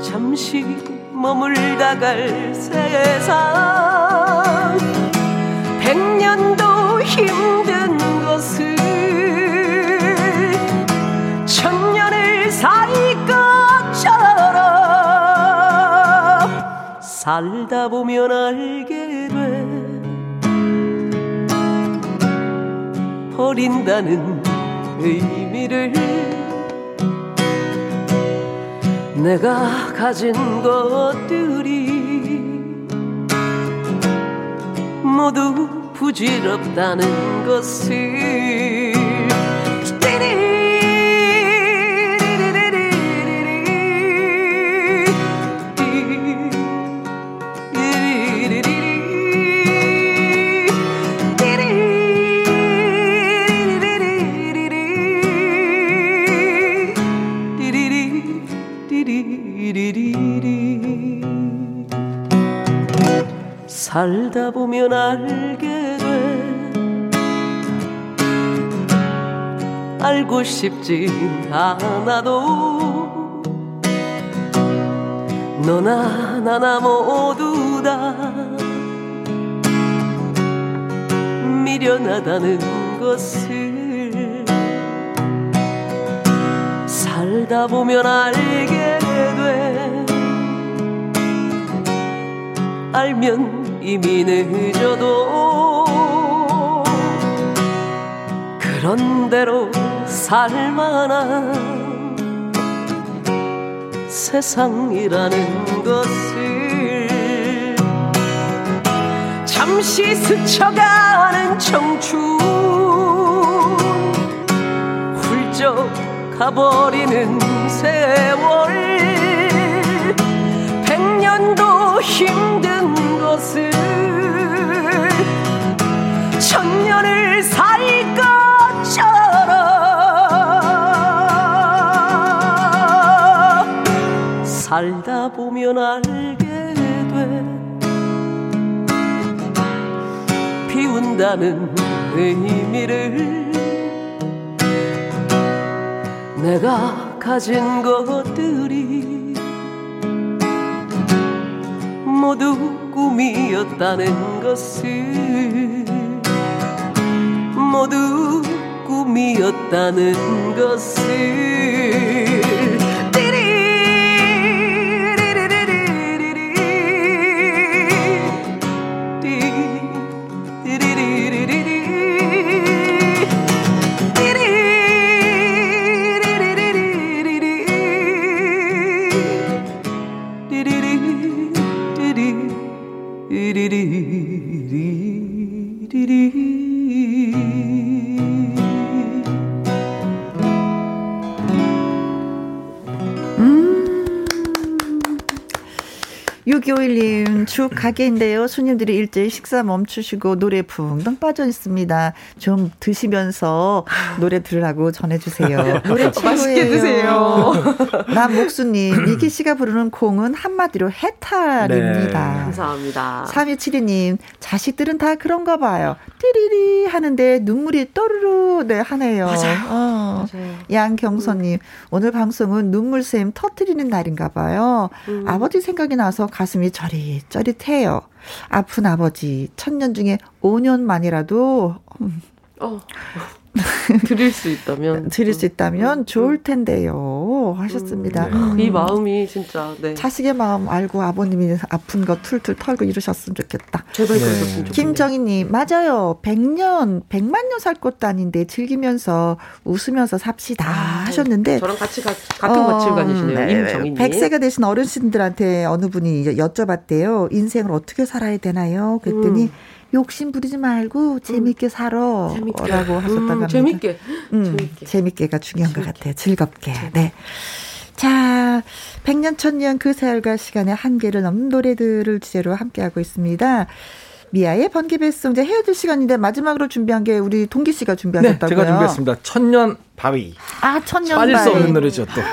잠시 머물다 갈 세상. 백년도 힘든 것을 살다 보면 알게 돼. 버린다는 의미를 내가 가진 것들이 모두 부질없다는 것을 살다 보면 알게 돼. 알고 싶지 않아도 너나 나나 모두 다 미련하다는 것을 살다 보면 알게 돼. 알면 이미 늦어도 그런 대로 살만한 세상이라는 것을 잠시 스쳐가는 청춘 가버리는 세월. 백년도 힘 살다 보면 알게 돼. 비운다는 의미를 내가 가진 것들이 모두 꿈이었다는 것을 모두 꿈이었다는 것을 이오일님, 죽 가게인데요. 손님들이 일제히 식사 멈추시고 노래 붕덩 빠져 있습니다. 좀 드시면서 노래 들으라고 전해주세요. 노래 최고예요. 맛있게 드세요. 남목수님, 미기 씨가 부르는 콩은 한마디로 해탈입니다. 네. 감사합니다. 3272님, 자식들은 다 그런가 봐요. 띠리리 하는데 눈물이 또르르 네, 하네요. 맞아요. 어. 맞아요. 양경선님, 오늘 방송은 눈물샘 터트리는 날인가 봐요. 음. 아버지 생각이 나서 가슴이 저릿저릿해요. 아픈 아버지, 천년 중에 5년 만이라도 어. 드릴 수 있다면 드릴 수 있다면 음. 좋을 텐데요. 하셨습니다. 음. 음. 이 마음이 진짜 네. 자식의 마음 알고 아버님이 아픈 거 툴툴 털고 이러셨으면 좋겠다. 제발 네. 그러셨으면. 김정희님, 맞아요. 100년, 100만 년 살 것도 아닌데 즐기면서 웃으면서 삽시다 아, 하셨는데. 저랑 같이 가, 같은 거치를 가지시네요. 네, 임정희님. 100세가 되신 어르신들한테 어느 분이 이제 여쭤봤대요. 인생을 어떻게 살아야 되나요? 그랬더니 음. 욕심 부리지 말고 재밌게 살아. 재밌게. 라고 하셨다고 음, 합니다. 재밌게. 음, 재밌게. 재밌게가 중요한 것 같아요. 즐겁게. 네. 자, 백년 천년 그 세월과 시간의 한계를 넘는 노래들을 주제로 함께하고 있습니다. 미아의 번개 배송제 헤어질 시간인데 마지막으로 준비한 게 우리 동기 씨가 네, 준비하셨다고요. 제가 준비했습니다. 천년 바위. 아, 천년 빠질 수 바위. 없는 노래죠, 또. 예.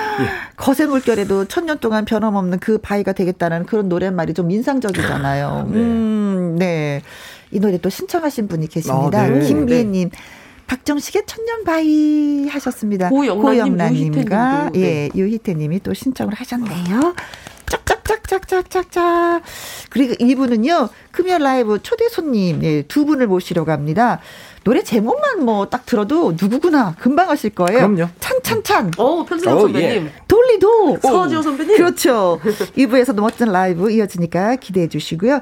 거세 물결에도 천년 동안 변함없는 그 바위가 되겠다는 그런 노랫말이 좀 인상적이잖아요. 네. 음, 네. 이 노래 또 신청하신 분이 계십니다. 아, 네. 김미애님. 박정식의 천년 바위 하셨습니다. 고영란님, 고영란님과 네. 예 유희태님이 또 신청을 하셨네요. 짝짝짝짝짝짝짝. 그리고 이분은요 금연 라이브 초대 손님 예, 두 분을 모시려고 합니다. 노래 제목만 뭐 딱 들어도 누구구나 금방 아실 거예요. 그럼요. 찬찬찬. 어, 편수영 어, 선배님. 돌리도 서지호 선배님. 그렇죠. 2부에서도 멋진 라이브 이어지니까 기대해 주시고요.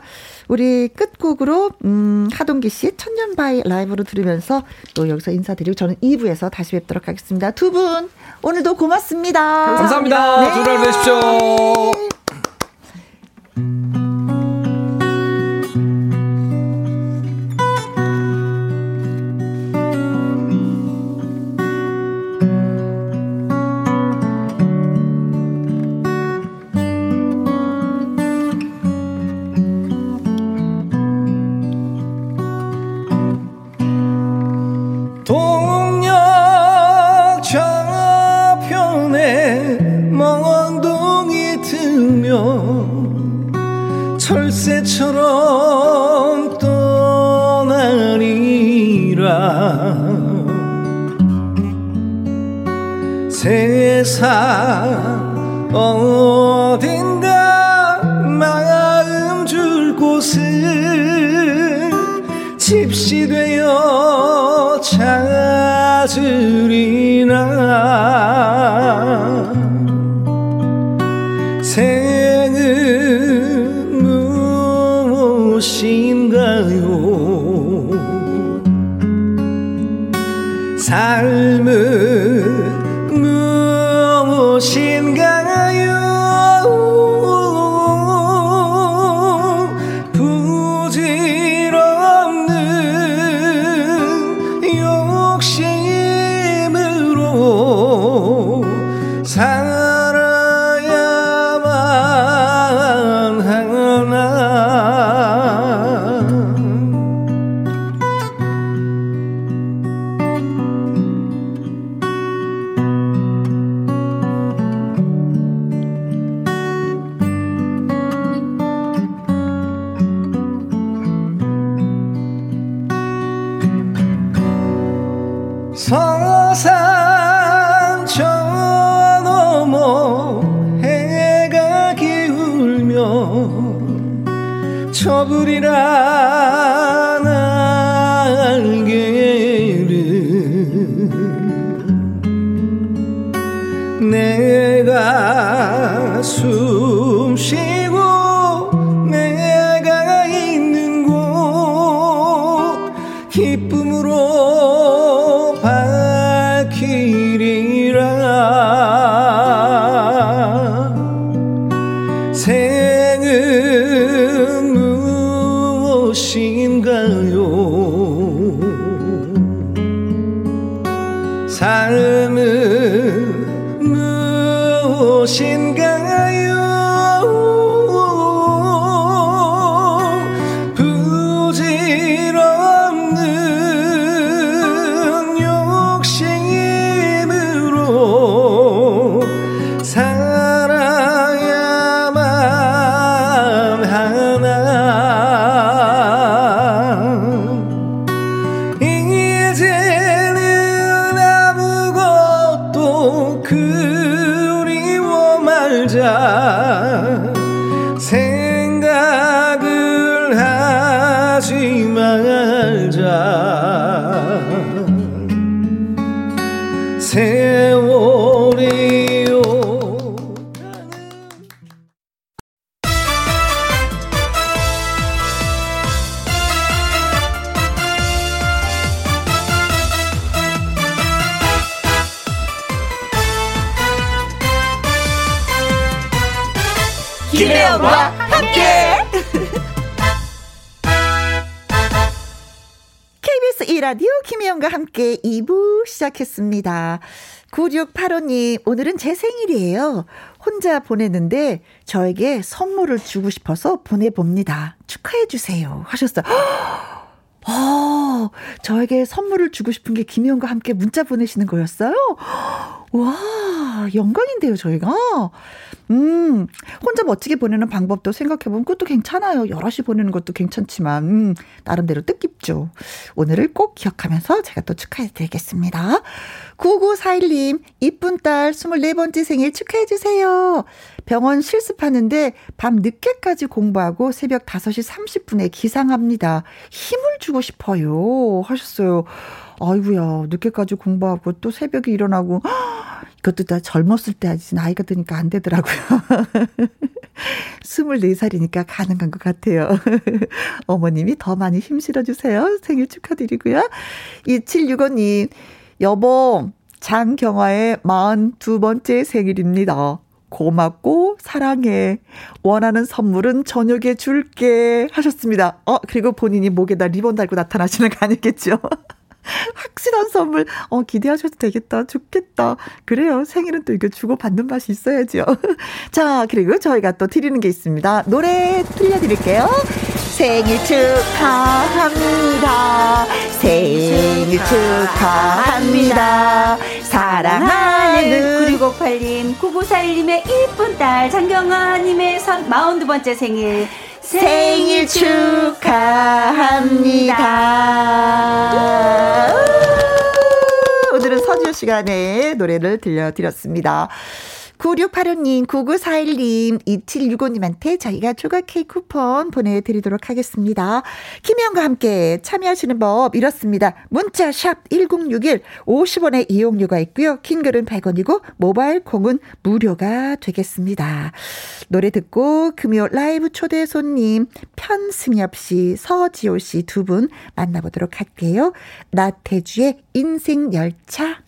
우리 끝곡으로 음, 하동기 씨의 천년바위 라이브로 들으면서 또 여기서 인사드리고 저는 2부에서 다시 뵙도록 하겠습니다. 두 분 오늘도 고맙습니다. 감사합니다. 네. 좋은 하루 되십시오. 시작했습니다. 9685님, 오늘은 제 생일이에요. 혼자 보냈는데 저에게 선물을 주고 싶어서 보내봅니다. 축하해주세요. 하셨어요. 아, 저에게 선물을 주고 싶은 게 김희영과 함께 문자 보내시는 거였어요? 와, 영광인데요, 저희가. 음, 혼자 멋지게 보내는 방법도 생각해보면 그것도 괜찮아요. 여럿이 보내는 것도 괜찮지만, 음, 나름대로 뜻깊죠. 오늘을 꼭 기억하면서 제가 또 축하해드리겠습니다. 9941님, 이쁜 딸 24번째 생일 축하해주세요. 병원 실습하는데 밤 늦게까지 공부하고 새벽 5시 30분에 기상합니다. 힘을 주고 싶어요. 하셨어요. 아이고야, 늦게까지 공부하고 또 새벽에 일어나고, 이것도 다 젊었을 때 하지, 나이가 드니까 안 되더라고요. 24살이니까 가능한 것 같아요. 어머님이 더 많이 힘 실어주세요. 생일 축하드리고요. 2765님, 여보, 장경화의 42번째 생일입니다. 고맙고 사랑해. 원하는 선물은 저녁에 줄게 하셨습니다. 어 그리고 본인이 목에다 리본 달고 나타나시는 거 아니겠죠? 확실한 선물 어 기대하셔도 되겠다. 좋겠다. 그래요. 생일은 또 이거 주고 받는 맛이 있어야죠. 자, 그리고 저희가 또 드리는 게 있습니다. 노래 들려 드릴게요. 생일 축하합니다. 생일 축하합니다. 사랑하는 9698님, 9941님의 이쁜 딸, 장경아님의 42번째 생일. 생일 축하합니다. 오늘은 서지효 시간에 노래를 들려드렸습니다. 9685님, 9941님, 2765님한테 저희가 조각 케이크 쿠폰 보내드리도록 하겠습니다. 김혜영과 함께 참여하시는 법 이렇습니다. 문자 샵 1061, 50원의 이용료가 있고요. 킹글은 100원이고 모바일 콩은 무료가 되겠습니다. 노래 듣고 금요 라이브 초대 손님 편승엽 씨, 서지호 씨 두 분 만나보도록 할게요. 나태주의 인생 열차.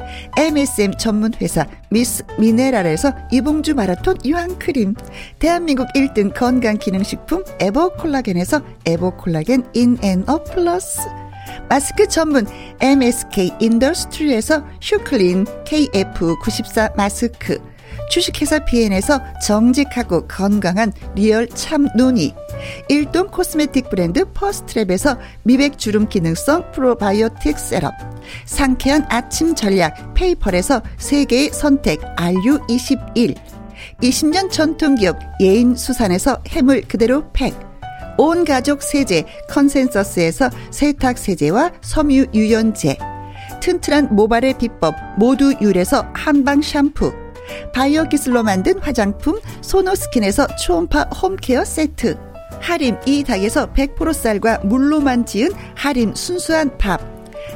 MSM 전문 회사 미스 미네랄에서 이봉주 마라톤 유한 크림, 대한민국 1등 건강 기능 식품 에버 콜라겐에서 에버 콜라겐 인앤업 플러스. 마스크 전문 MSK 인더스트리에서 슈클린 KF94 마스크 주식회사 비엔에서 정직하고 건강한 리얼 참논이 일동 코스메틱 브랜드 퍼스트랩에서 미백 주름 기능성 프로바이오틱 셋업 상쾌한 아침 전략 페이펄에서 세계의 선택 RU21 20년 전통기업 예인 수산에서 해물 그대로 팩 온 가족 세제 컨센서스에서 세탁 세제와 섬유 유연제 튼튼한 모발의 비법 모두 유래서 한방 샴푸 바이오 기술로 만든 화장품 소노스킨에서 초음파 홈케어 세트. 하림 이 닭에서 100% 쌀과 물로만 지은 하림 순수한 밥.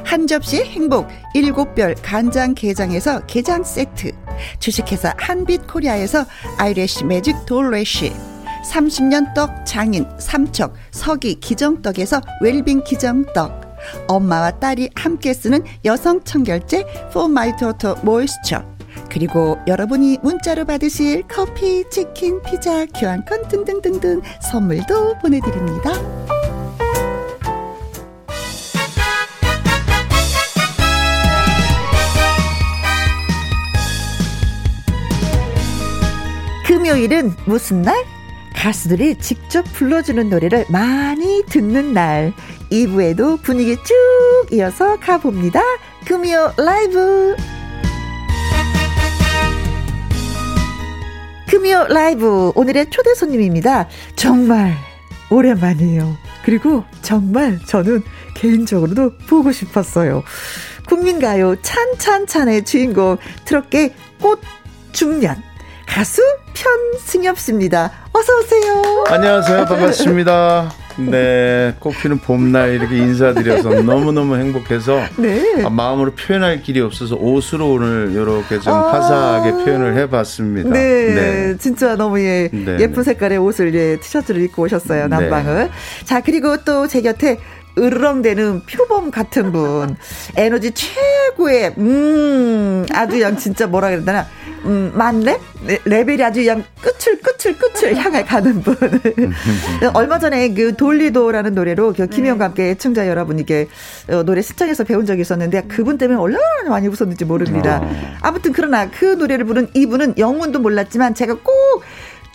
한 접시 행복 일곱 별 간장 게장에서 게장 세트. 주식회사 한빛코리아에서 eyelash magic doll lash. 30년 떡 장인 삼척 서기 기정떡에서 웰빙 기정떡. 엄마와 딸이 함께 쓰는 여성 청결제 포마이토토 moisture 그리고 여러분이 문자로 받으실 커피, 치킨, 피자, 교환권 등등등등 선물도 보내드립니다. 금요일은 무슨 날? 가수들이 직접 불러주는 노래를 많이 듣는 날. 2부에도 분위기 쭉 이어서 가봅니다. 금요 라이브. 금요 라이브. 오늘의 초대 손님입니다. 정말 오랜만이에요. 그리고 정말 저는 개인적으로도 보고 싶었어요. 국민가요 찬찬찬의 주인공 트롯계 꽃 중년 가수 편승엽 씨입니다. 어서 오세요. 안녕하세요. 반갑습니다. 네, 꽃피는 봄날 이렇게 인사드려서 너무너무 행복해서 네. 아, 마음으로 표현할 길이 없어서 옷으로 오늘 이렇게 좀 아. 화사하게 표현을 해봤습니다. 네, 진짜 너무 예, 네, 예쁜 네. 색깔의 옷을 예, 티셔츠를 입고 오셨어요, 네. 남방을. 자, 그리고 또 제 곁에 으르렁대는 표범 같은 분. 에너지 최고의, 음, 아주 양 진짜 뭐라 되나. 음, 만렙? 네, 레벨이 아주 그냥 끝을, 끝을, 끝을 향해 가는 분. 얼마 전에 그 돌리도라는 노래로 그 김희영과 함께 청자 여러분에게 어, 노래 신청해서 배운 적이 있었는데 그분 때문에 얼마나 많이 웃었는지 모릅니다. 아무튼 그러나 그 노래를 부른 이분은 영문도 몰랐지만 제가 꼭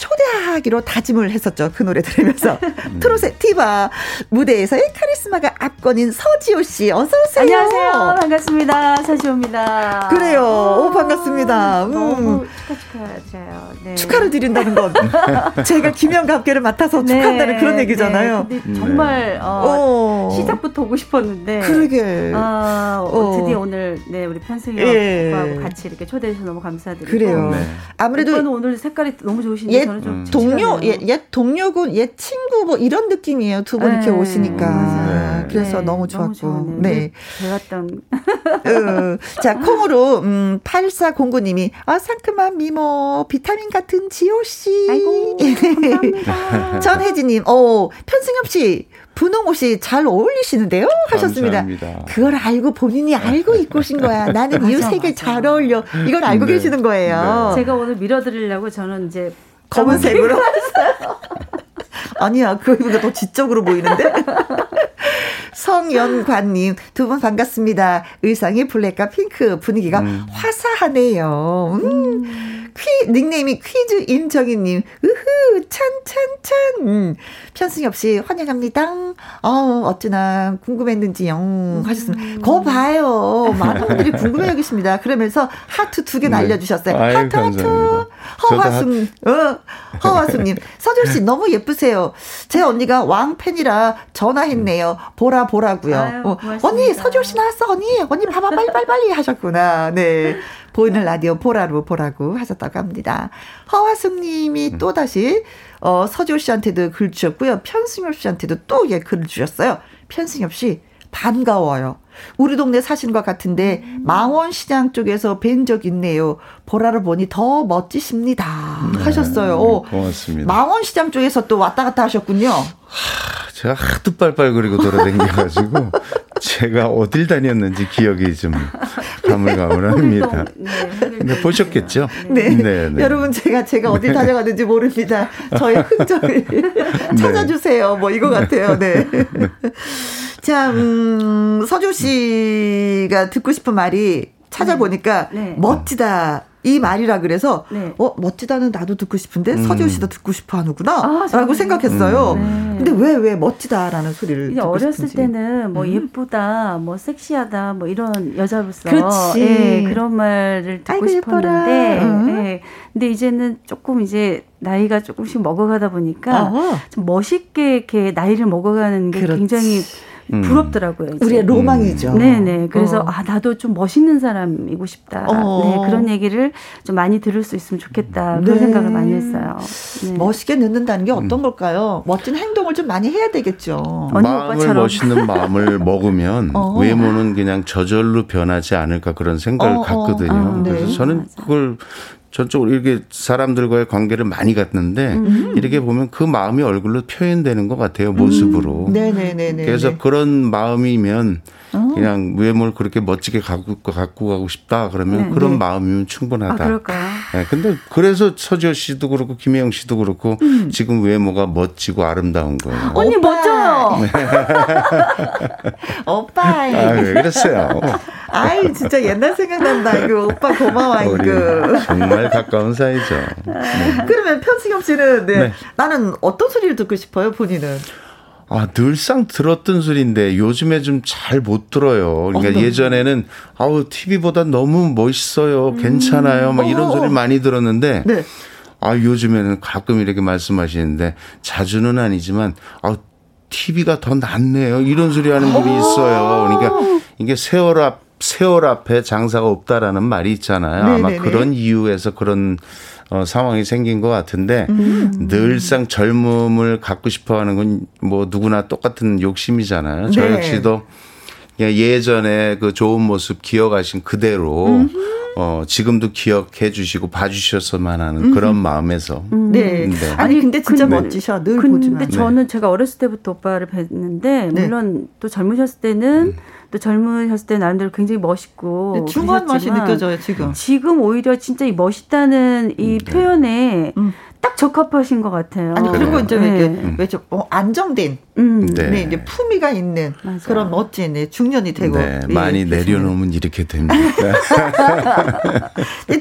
초대하기로 다짐을 했었죠. 그 노래 들으면서. 트롯의 티바 무대에서의 카리스마가 압권인 서지호 씨 어서 오세요. 안녕하세요. 반갑습니다. 서지호입니다. 그래요. 어, 오, 반갑습니다. 음. 너무 축하 축하드려요. 네. 축하를 드린다는 건 제가 김영과 함께를 맡아서 네, 축하한다는 그런 얘기잖아요. 네, 근데 정말 어, 어. 시작부터 오고 싶었는데. 그러게. 어, 어. 드디어 오늘 네 우리 편승이 예. 같이 이렇게 초대해 주셔서 너무 감사드리고. 그래요. 네. 아무래도 오늘 색깔이 너무 좋으신데 옛 저는 좀 음. 동료, 칙칙하네요. 옛, 옛 동료군, 옛 친구, 뭐 이런 느낌이에요. 두 분 이렇게 네, 오시니까. 그래서 네, 너무 좋았고. 네. 배웠던 어, 자, 콩으로, 음, 8409님이, 아, 상큼한 미모, 비타민 같은 지호 씨. 아이고 감사합니다. 전혜진님, 어, 편승엽 씨, 분홍 옷이 잘 어울리시는데요? 하셨습니다. 감사합니다. 그걸 알고 본인이 알고 입고 오신 거야. 나는 이 맞아, 색이 맞아. 잘 어울려. 이걸 알고 네. 계시는 거예요. 제가 오늘 밀어드리려고 저는 이제 검은색으로. 아니야, 그거 입으니까 더 지적으로 보이는데? 성연관님, 두 분 반갑습니다. 의상이 블랙과 핑크, 분위기가 음. 화사하네요. 음. 퀴, 닉네임이 퀴즈 임정희님, 으흐, 찬, 찬, 찬. 음. 편승엽 씨, 환영합니다. 어 어쩌나 궁금했는지요. 하셨습니다. 거 봐요. 많은 분들이 궁금해 여기십니다. 그러면서 하트 두개 네. 날려주셨어요. 아유, 하트, 하트. 감사합니다. 저도 허화숙, 어, 허화숙님. 서준 씨 너무 예쁘세요. 제 언니가 왕팬이라 전화했네요. 보라, 보라고요 아유, 어. 언니, 서준 씨 나왔어, 언니. 언니 봐봐, 빨리, 빨리, 빨리 하셨구나. 네. 보이는 라디오 보라로 보라고 하셨다고 합니다. 허화숙 님이 또 다시, 어, 서준 씨한테도 글 주셨고요. 편승엽 씨한테도 또 예, 글을 주셨어요. 편승엽 씨, 반가워요. 우리 동네 사신 것 같은데 망원시장 쪽에서 뵌 적 있네요. 보라를 보니 더 멋지십니다. 하셨어요. 어, 네, 고맙습니다. 망원시장 쪽에서 또 왔다 갔다 하셨군요. 제가 하도 빨빨거리고 돌아다녀가지고 제가 어딜 다녔는지 기억이 좀 가물가물합니다. 네, 보셨겠죠? 네. 네, 네. 여러분 제가 제가 어디 다녀갔는지 모릅니다. 저의 흔적을 찾아주세요. 뭐 이거 같아요. 네. 자, 음, 서주 씨가 듣고 싶은 말이 찾아보니까 네. 멋지다. 이 말이라 그래서 네. 어 멋지다는 나도 듣고 싶은데 음. 서지호 씨도 듣고 싶어 하는구나라고 아, 생각했어요. 음. 네. 근데 왜 왜 멋지다라는 소리를 듣고 어렸을 싶은지. 때는 뭐 음. 예쁘다, 뭐 섹시하다, 뭐 이런 여자로서 예, 그런 말을 듣고 싶었는데 예, 근데 이제는 조금 이제 나이가 조금씩 먹어가다 보니까 어허. 좀 멋있게 이렇게 나이를 먹어가는 게 그렇지. 굉장히 음. 부럽더라고요. 이제. 우리의 로망이죠. 음. 네네. 그래서 어. 아 나도 좀 멋있는 사람이고 싶다. 어. 네 그런 얘기를 좀 많이 들을 수 있으면 좋겠다. 그런 네. 생각을 많이 했어요. 네. 멋있게 늦는다는 게 어떤 음. 걸까요? 멋진 행동을 좀 많이 해야 되겠죠. 마음을 오빠처럼. 멋있는 마음을 먹으면 어. 외모는 그냥 저절로 변하지 않을까 그런 생각을 어, 어. 갖거든요. 아, 네. 그래서 저는 그걸 저쪽으로 이렇게 사람들과의 관계를 많이 갖는데 음. 이렇게 보면 그 마음이 얼굴로 표현되는 것 같아요 모습으로. 음. 네네네. 그래서 그런 마음이면 어. 그냥 외모를 그렇게 멋지게 갖고 갖고 가고 싶다 그러면 네, 그런 네. 마음이면 충분하다. 아, 그럴까요? 네, 근데 그래서 서지호 씨도 그렇고 김혜영 씨도 그렇고 음. 지금 외모가 멋지고 아름다운 거예요. 언니 멋져요. 오빠. 아, 왜 그랬어요? 아이 진짜 옛날 생각난다 이거 오빠 고마워 이거. 정말 가까운 사이죠. 네. 그러면 편승엽 씨는 네. 네. 나는 어떤 소리를 듣고 싶어요 본인은? 아, 늘상 들었던 소리인데 요즘에 좀 잘 못 들어요. 그러니까 어, 예전에는 아우 TV보다 너무 멋있어요. 음. 괜찮아요. 막 이런 어. 소리 많이 들었는데 네. 아, 요즘에는 가끔 이렇게 말씀하시는데 자주는 아니지만 아, TV가 더 낫네요. 이런 소리 하는 분이 있어요. 그러니까 이게 세월 앞 세월 앞에 장사가 없다라는 말이 있잖아요. 네네네. 아마 그런 이유에서 그런 어, 상황이 생긴 것 같은데 음. 늘상 젊음을 갖고 싶어 하는 건 뭐 누구나 똑같은 욕심이잖아요. 네. 저 역시도 예전에 그 좋은 모습 기억하신 그대로 음. 어, 지금도 기억해 주시고 봐주셨으면 하는 음. 그런 마음에서. 음. 네. 네. 아니, 근데 진짜 근데, 멋지셔. 늘 근데 보지만. 근데 저는 네. 제가 어렸을 때부터 오빠를 뵀는데, 네. 물론 또 젊으셨을 때는 음. 또 젊으셨을 때 나름대로 굉장히 멋있고 중후한 맛이 느껴져요 지금. 지금 오히려 진짜 이 멋있다는 이 네. 표현에 음. 딱 적합하신 것 같아요. 아니 그리고 이제 네. 음. 왜죠? 어, 안정된, 음. 네. 네. 이제 품위가 있는 맞아요. 그런 멋진 네, 중년이 되고 네, 많이 내려놓으면 이렇게 됩니다.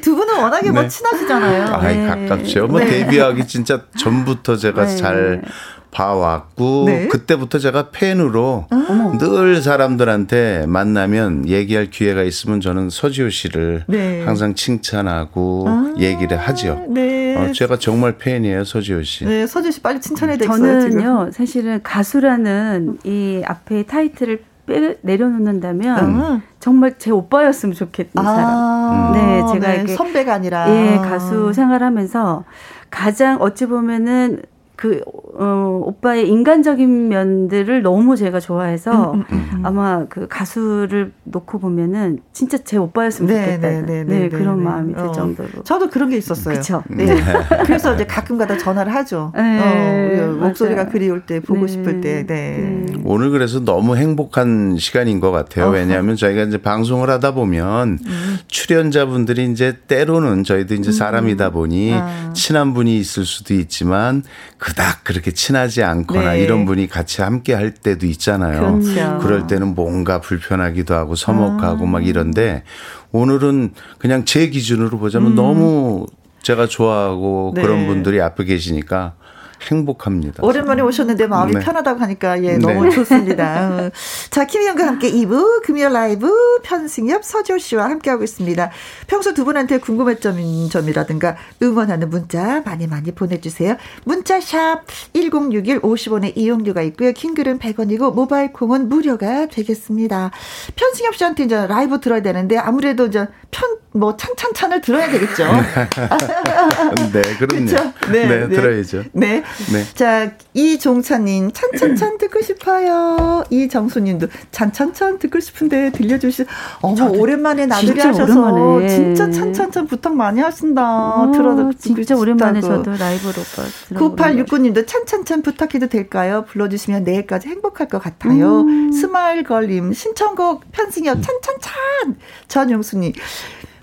두 분은 워낙에 뭐 네. 친하시잖아요. 아이 네. 가깝죠. 뭐 데뷔하기 진짜 전부터 제가 잘 봐왔고 네. 그때부터 제가 팬으로 아. 늘 사람들한테 만나면 얘기할 기회가 있으면 저는 서지호 씨를 네. 항상 칭찬하고 아. 얘기를 하죠. 네. 어, 제가 정말 팬이에요 서지호 씨. 네, 서지호 씨 빨리 칭찬해 드릴요 저는요 지금. 사실은 가수라는 이 앞에 타이틀을 빼 내려놓는다면 음. 정말 제 오빠였으면 좋겠는 아. 사람. 네, 제가 네, 선배가 아니라 예 가수 생활하면서 가장 어찌 보면은 그 어, 오빠의 인간적인 면들을 너무 제가 좋아해서 음, 음, 음. 아마 그 가수를 놓고 보면은 진짜 제 오빠였으면 네, 좋겠다. 네, 네, 네, 네, 그런 네, 마음이 들 어. 정도로. 저도 그런 게 있었어요. 그렇죠. 네. 그래서 이제 가끔가다 전화를 하죠. 네, 어, 목소리가 그리울 때 보고 싶을 때. 네. 오늘 그래서 너무 행복한 시간인 것 같아요. 어. 왜냐하면 저희가 이제 방송을 하다 보면 음. 출연자분들이 이제 때로는 저희도 이제 음. 사람이다 보니 아. 친한 분이 있을 수도 있지만 그닥 그렇게 친하지 않거나 네. 이런 분이 같이 함께 할 때도 있잖아요. 그렇죠. 그럴 때는 뭔가 불편하기도 하고 서먹하고 아. 막 이런데 오늘은 그냥 제 기준으로 보자면 음. 너무 제가 좋아하고 네. 그런 분들이 앞에 계시니까 행복합니다. 오랜만에 오셨는데 마음이 네. 편하다고 하니까 예 너무 네. 좋습니다. 자 김희영과 함께 2부 금요 라이브 편승엽 서지호 씨와 함께하고 있습니다. 평소 두 분한테 궁금했던 점이라든가 응원하는 문자 많이 많이 보내주세요. 문자샵 1061 50원의 이용료가 있고요. 킹글은 100원이고 모바일 콩은 무료가 되겠습니다. 편승엽 씨한테 이제 라이브 들어야 되는데 아무래도 이제 편뭐 찬찬찬을 들어야 되겠죠. 네, 그럼요. 그렇죠? 네, 네, 네, 들어야죠. 네. 네. 자, 이종찬님 찬찬찬 듣고 싶어요. 이정수님도 찬찬찬 듣고 싶은데 들려주시. 어머 오랜만에 나들이 하셔서 오랜만에. 진짜 찬찬찬 부탁 많이 하신다. 어, 들어도 진짜 오랜만에 저도 라이브로 9869님도 찬찬찬 부탁해도 될까요? 불러주시면 내일까지 행복할 것 같아요. 음. 스마일 걸림 신청곡 편승엽 찬찬찬 전용수님.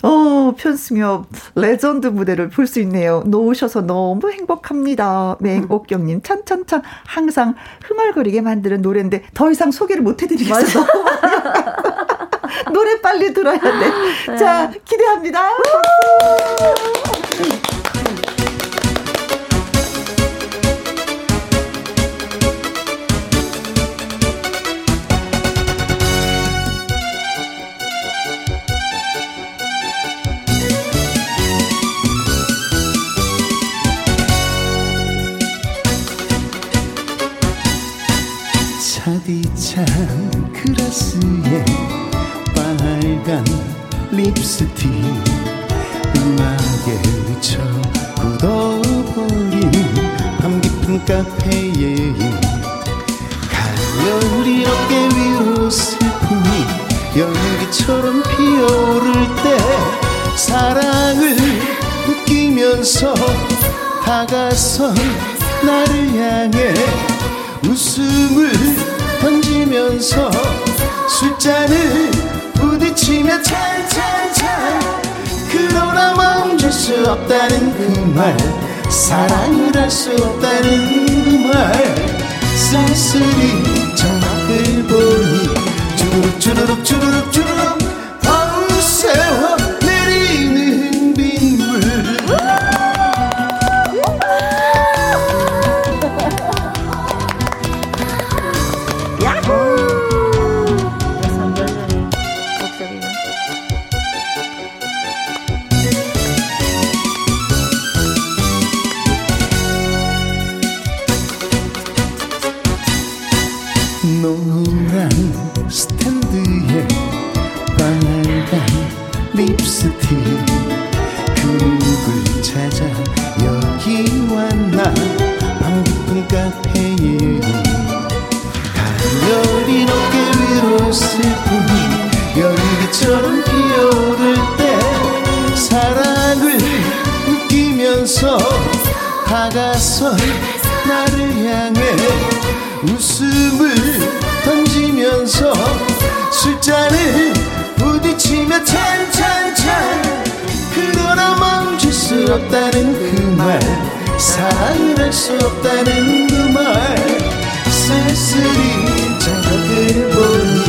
어, 편승엽 레전드 무대를 볼 수 있네요. 나오셔서 너무 행복합니다. 맹옥경님 찬찬찬 항상 흥얼거리게 만드는 노래인데 더 이상 소개를 못 해드리겠어요. 노래 빨리 들어야 돼. 자, 기대합니다. 그라스에 빨간 립스틱 음악에 미쳐 굳어버린 밤 깊은 카페에 가을이 어깨 위로 슬픔이 연기처럼 피어오를 때 사랑을 느끼면서 다가선 나를 향해 웃음을 던지면서 숫자를 부딪히며 찬찬찬 그러나 멈출 수 없다는 그 말 사랑을 할 수 없다는 그 말. 쓸쓸히 정막을 보니 주르륵 주르륵 주르륵 밤새워 다가선 나를 향해 웃음을 던지면서 술잔을 부딪히며 찬찬찬 그러나 멈출 수 없다는 그 말 사랑을 할 수 없다는 그 말. 쓸쓸히 자극을 보니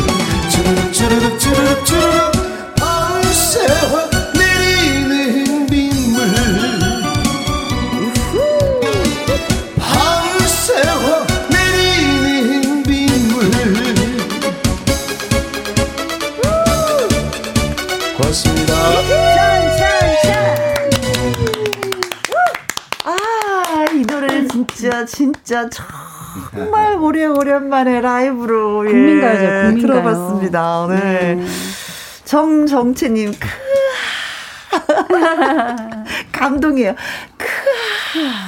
주르륵 주르륵 주르륵 주르륵 진짜 정말 오래 오랜만에 라이브로 국민가요죠. 예, 국민가요. 들어봤습니다. 네. 네. 정정채님 감동이에요. 크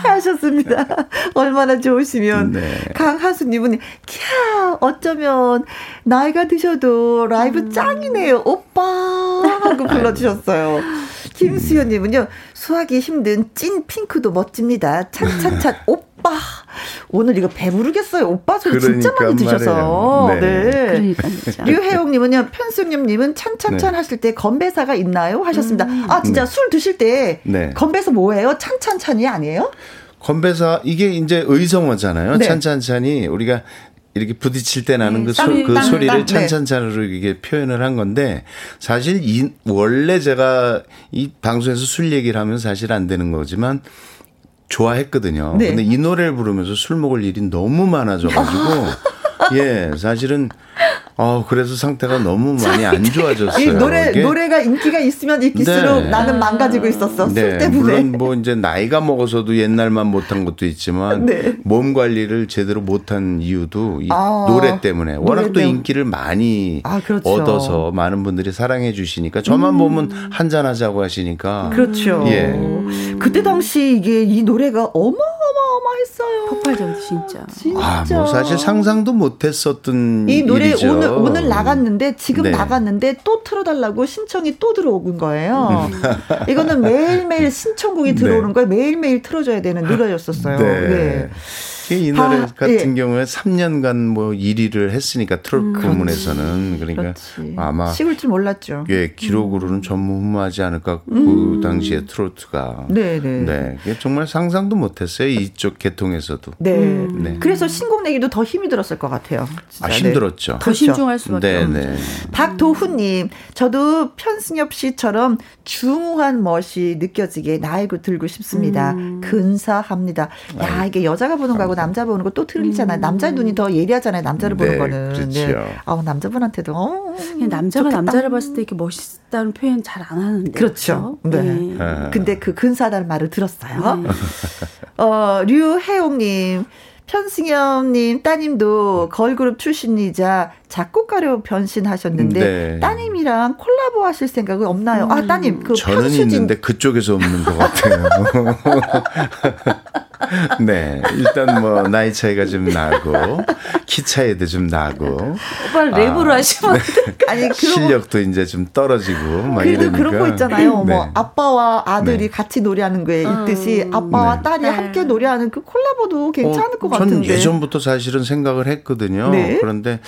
하셨습니다. 얼마나 좋으시면 네. 강하수님은 캬 어쩌면 나이가 드셔도 라이브 음. 짱이네요. 오빠 하고 불러주셨어요. 김수현님은요 수하기 힘든 찐 핑크도 멋집니다. 찬찬찬 오빠. 오빠 오늘 이거 배부르겠어요. 오빠 소리 그러니까 진짜 많이 드셔서. 네. 네. 류혜옥님은요 편승님님은 찬찬찬 네. 하실 때 건배사가 있나요? 하셨습니다. 음. 아 진짜 네. 술 드실 때 네. 건배사 뭐예요? 찬찬찬이 아니에요? 건배사 이게 이제 의성어잖아요. 네. 찬찬찬이 우리가 이렇게 부딪힐 때 나는 음, 그, 소, 그 땅, 소리를 땅, 찬찬찬으로 네. 이게 표현을 한 건데 사실 이 원래 제가 이 방송에서 술 얘기를 하면 사실 안 되는 거지만 좋아했거든요. 네. 근데 이 노래를 부르면서 술 먹을 일이 너무 많아져가지고 예 사실은 어, 그래서 상태가 너무 많이 안 좋아졌어요. 이 노래, 이게? 노래가 인기가 있으면 있을수록 네. 나는 망가지고 있었어. 네. 술 때문에. 물론 뭐 이제 나이가 먹어서도 옛날만 못한 것도 있지만 네. 몸 관리를 제대로 못한 이유도 이 아, 노래 때문에 워낙 노래 또 인기를 많이 아, 그렇죠. 얻어서 많은 분들이 사랑해 주시니까 저만 음. 보면 한잔 하자고 하시니까. 그렇죠. 예. 그때 당시 이게 이 노래가 어마 어마어마했어요. 폭발적 진짜. 진짜. 아, 뭐 사실 상상도 못했었던 이 노래 일이죠. 오늘 오늘 나갔는데 지금 네. 나갔는데 또 틀어달라고 신청이 또 들어온 거예요. 음. 이거는 매일 매일 신청곡이 들어오는 네. 거예요. 매일 매일 틀어줘야 되는 노래였었어요. 네. 네. 이 노래 아, 같은 예. 경우에 3년간 뭐 1위를 했으니까 트롯 부문에서는 음, 그러니까 그렇지. 아마 식을 줄 몰랐죠. 예, 기록으로는 음. 전무후무하지 않을까 그 음. 당시에 트로트가. 네, 네. 네. 정말 상상도 못했어요 이쪽 계통에서도. 네. 음. 네. 그래서 신곡 내기도 더 힘이 들었을 것 같아요. 진짜. 아 힘들었죠. 네. 더 신중할 수밖에. 네, 네. 박도훈님, 저도 편승엽 씨처럼 중후한 멋이 느껴지게 나이고 들고 싶습니다. 음. 근사합니다. 야 이게 여자가 보는 거하고 남자 보는 거 또 틀리잖아요. 음. 남자 눈이 더 예리하잖아요. 남자를 보는 네, 거는. 그렇죠. 네. 아, 남자분한테도 어, 남자가 좋겠다. 남자를 봤을 때 이렇게 멋있다는 표현 잘 안 하는데. 그렇죠. 그렇죠? 네. 네. 근데 그 근사하다는 말을 들었어요. 네. 어, 류혜옥 님. 편승엽님 따님도 걸그룹 출신이자 작곡가로 변신하셨는데 네. 따님이랑 콜라보 하실 생각은 없나요? 아, 음. 아 따님 그 저는 편수진... 있는데 그쪽에서 없는 것 같아요. 네, 일단 뭐 나이 차이가 좀 나고 키 차이도 좀 나고. 오빠 랩으로 아, 하시면 네. 아니 그런 실력도 이제 좀 떨어지고 막 이러니까. 그런 거 있잖아요. 뭐 네. 뭐 아빠와 아들이 네. 같이 노래하는 거에 있듯이 음. 아빠와 네. 딸이 함께 노래하는 그 콜라보도 괜찮을 어, 것 같은데. 저는 예전부터 사실은 생각을 했거든요. 네. 그런데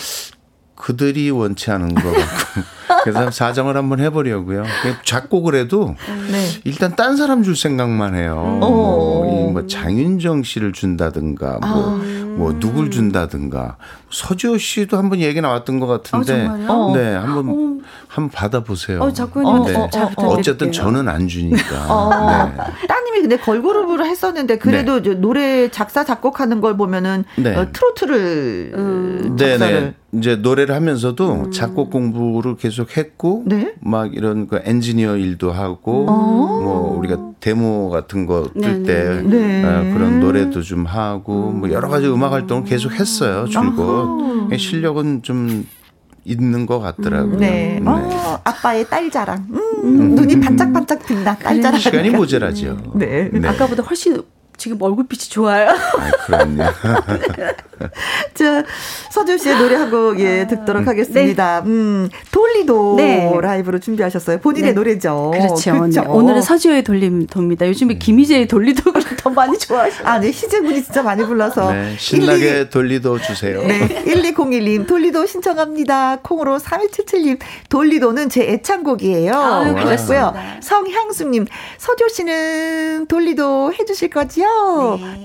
그들이 원치 않은 것 같고 그래서 사정을 한번 해보려고요. 작곡을 해도 네. 일단 딴 사람 줄 생각만 해요. 뭐, 뭐 장윤정 씨를 준다든가 뭐, 아. 뭐 누굴 준다든가 서지호 씨도 한번 얘기 나왔던 것 같은데 아, 네 한번 어. 한번 받아보세요. 어, 작곡님 네. 어, 어, 쨌든 저는 안 주니까. 어. 네. 따님이 근데 걸그룹으로 했었는데 그래도 네. 노래 작사 작곡하는 걸 보면은 네. 어, 트로트를 음. 네네 이제 노래를 하면서도 음. 작곡 공부를 계속 했고 네? 막 이런 그 엔지니어 일도 하고 어. 뭐 우리가 데모 같은 거 뜰때 네. 어, 그런 노래도 좀 하고 뭐 여러 가지 음악 활동을 계속 했어요 줄곧 실력은 좀 있는 것 같더라고요. 네. 네. 어, 아빠의 딸 자랑. 음, 음. 눈이 반짝반짝 든다. 딸 자랑. 시간이 모자라죠. 네. 네. 아까보다 훨씬 지금 얼굴빛이 좋아요. 아, 그럼요. 자, 서준 씨의 노래 한곡 예, 아, 듣도록 하겠습니다. 네. 음, 돌리도 네. 라이브로 준비하셨어요. 본인의 네. 노래죠. 그렇죠. 그렇죠. 오늘은 서지호의 돌림도입니다. 요즘에 음. 김희재의 돌리도를 더 많이 좋아하시죠. 아, 네. 희재 군이 진짜 많이 불러서. 네, 신나게 12... 돌리도 주세요. 네. 1201님, 돌리도 신청합니다. 콩으로 3177님, 돌리도는 제 애창곡이에요. 아, 그랬고요. 성향수님, 서조 씨는 돌리도 해주실 거지요?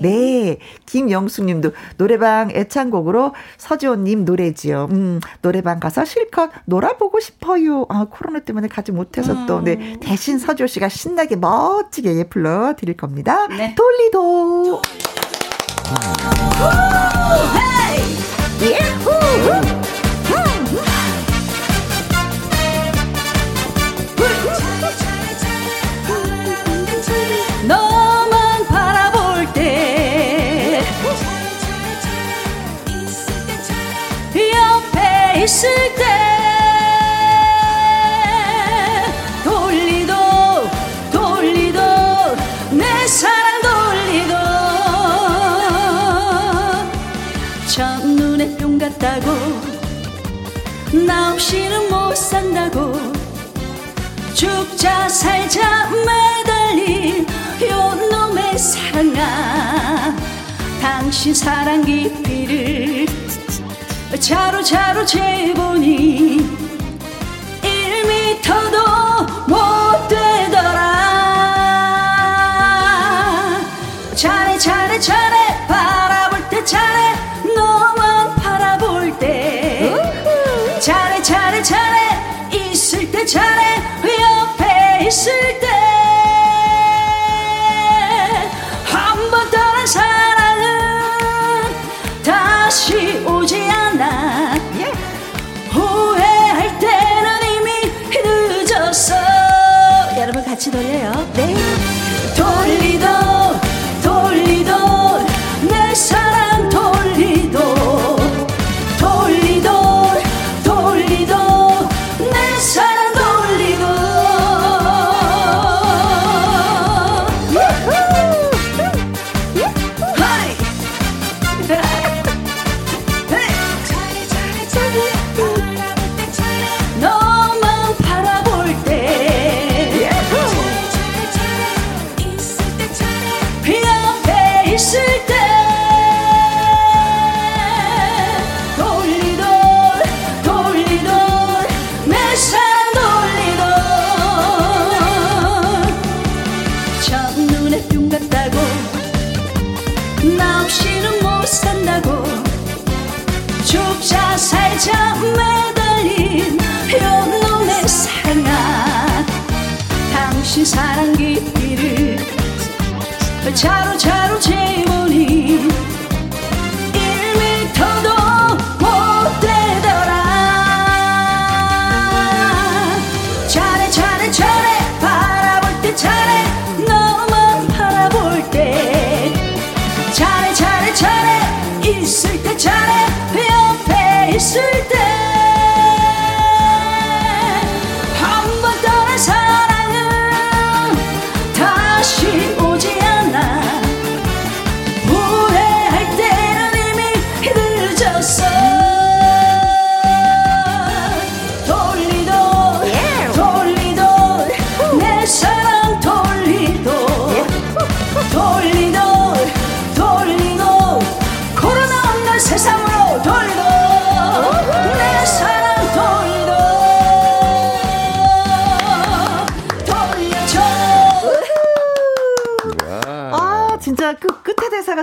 네. 네. 김영숙 님도 노래방 애창곡으로 서지호님 노래지요. 음, 노래방 가서 실컷 놀아보고 싶어요. 아, 코로나 때문에 가지 못해서 음. 또, 네. 대신 서지호 씨가 신나게 멋지게 예, 불러 드릴 겁니다. 네. 돌리도. 예후! 있을 때 돌리도 돌리도 내 사랑 돌리도. 첫눈에 뿅 같다고 나 없이는 못 산다고. 죽자 살자 매달린 요놈의 사랑아. 당신 사랑 깊이를 차로 차로 재보니 1미터도 못 되더라. 차례 차례 차례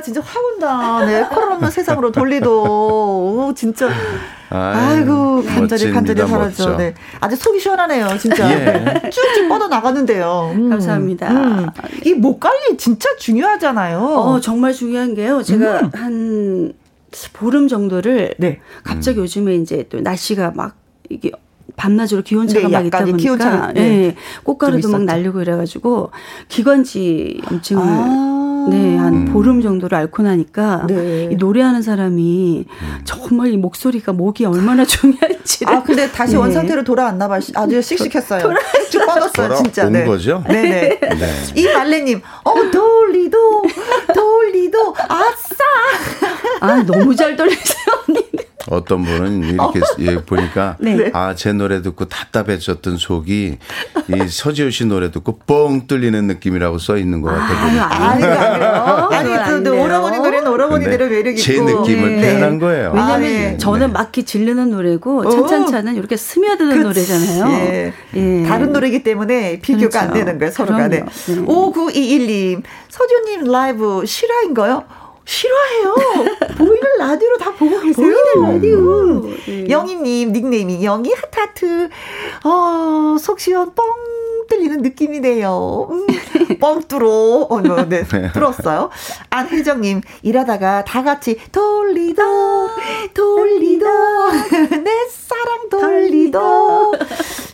진짜 확 온다. 네, 코로나 없는 세상으로 돌리도. 오, 진짜. 아이고, 간절히, 간절히. 멋져. 네. 아주 속이 시원하네요, 진짜. 예. 쭉쭉 뻗어 나가는데요. 음. 감사합니다. 이목 관리 진짜 중요하잖아요. 어, 정말 중요한 게요. 제가 음. 한 보름 정도를 네. 갑자기 요즘에 이제 또 날씨가 막 이게 밤낮으로 기온차가 네, 막 있다 보니까 기온차가, 네. 예, 꽃가루도 좀 막. 날리고 이래가지고 기관지 염증을 아. 네, 한 보름 정도를 앓고 나니까 네. 이 노래하는 사람이 정말 이 목소리가 목이 얼마나 중요한지를 아, 근데 다시 네. 원상태로 돌아왔나 봐. 아주 씩씩했어요. 쭉 뻗었어요, 진짜. 돌아온 네. 거죠? 네네. 네. 이 말레님, 어, 돌리도, 돌리도, 아싸! 아 너무 잘 돌리세요 언니. 어떤 분은 이렇게 예, 보니까 네. 아제 노래 듣고 답답해졌던 속이 이 서지오 씨 노래 듣고 뻥 뚫리는 느낌이라고 써 있는 것 같아 보니까 아니요, 아니요. 아니, 그 아니네요. 오라버니 노래는 오라버니대로 근데 매력 있고. 제 느낌을 네. 표현한 거예요. 왜냐면 아, 네. 저는 막 지르는 노래고 오. 찬찬찬은 이렇게 스며드는 그치. 노래잖아요. 예. 예. 다른 노래기 때문에 비교가 그렇죠. 안 되는 거예요, 서로가. 네. 그럼요. 네. 5921님, 서지오님 라이브 실화인가요? 실화예요. 보이는 라디오로 다 보고 계세요. 보이는 라디오. 네. 영희님, 닉네임이 영희 하트하트. 어, 속 시원 뻥 뚫리는 느낌이네요. 음, 뻥 뚫어. 어, 뭐, 네, 뚫었어요. 안혜정님, 일하다가 다 같이 돌리도, 돌리도, 내 사랑 돌리도.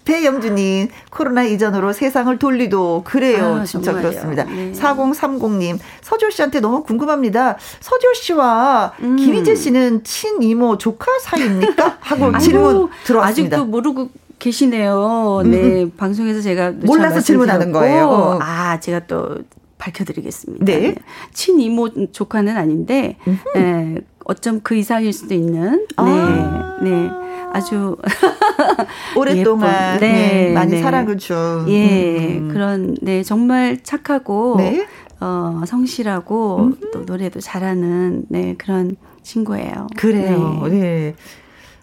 배영주님, 코로나 이전으로 세상을 돌리도. 그래요. 아, 진짜 정말요. 그렇습니다. 네. 4030님, 서조 씨한테 너무 궁금합니다. 서조 씨와 음. 김희재 씨는 친이모 조카 사이입니까? 하고 질문 들어왔습니다. 아직도 모르고 계시네요. 음, 네, 방송에서 제가 잘 몰라서 질문하는 거예요. 아, 제가 또 밝혀드리겠습니다. 네. 친이모 조카는 아닌데, 네, 어쩜 그 이상일 수도 있는, 네, 아. 네, 아주 오랫동안 예쁜, 네, 많이 네. 사랑을 준 예, 음. 그런, 네, 정말 착하고, 네. 어, 성실하고, 또 노래도 잘하는, 네, 그런 친구예요. 그래요. 네.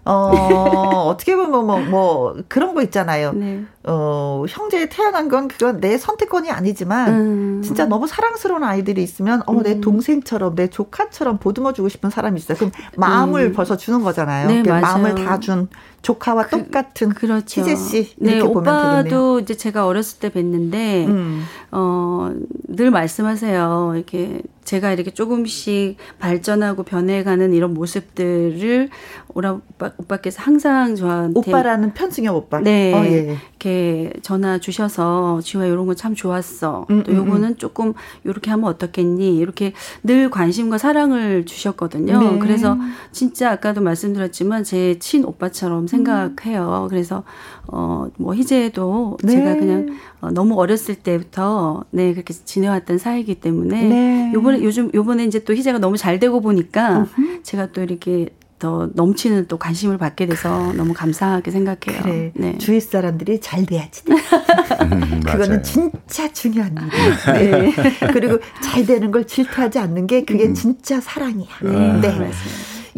네. 어, 어떻게 보면 뭐, 뭐, 그런 거 있잖아요. 네. 어, 형제 태어난 건 그건 내 선택권이 아니지만, 음. 진짜 너무 사랑스러운 아이들이 있으면, 어, 내 동생처럼, 내 조카처럼 보듬어주고 싶은 사람이 있어요. 그럼 마음을 음. 벌써 주는 거잖아요. 네, 그 맞아요. 마음을 다 준 조카와 똑같은 그렇죠. 희재 씨. 네, 이렇게 보면 오빠도 되겠네요. 이제 제가 어렸을 때 뵀는데, 음. 어, 늘 말씀하세요. 이렇게 제가 이렇게 조금씩 발전하고 변해가는 이런 모습들을 오라 오빠, 오빠 께서 항상 저한테 오빠라는 편승엽 오빠. 네. 어, 예. 이렇게 전화 주셔서 지화 이런 거 참 좋았어. 음, 또 음, 요거는 조금 이렇게 하면 어떻겠니? 이렇게 늘 관심과 사랑을 주셨거든요. 네. 그래서 진짜 아까도 말씀드렸지만 제 친 오빠처럼 음. 생각해요. 그래서 어뭐 희재도 네. 제가 그냥 어, 너무 어렸을 때부터 네 그렇게 지내왔던 사이이기 때문에 네. 요번에 요즘 요번에 이제 또 희재가 너무 잘 되고 보니까 제가 또 이렇게 더 넘치는 또 관심을 받게 돼서 너무 감사하게 생각해요. 그래. 네. 주위 사람들이 잘 돼야지. 음, 맞아요. 그거는 진짜 중요한 일이에요. 네. 그리고 잘 되는 걸 질투하지 않는 게 그게 진짜 사랑이야. 네, 네.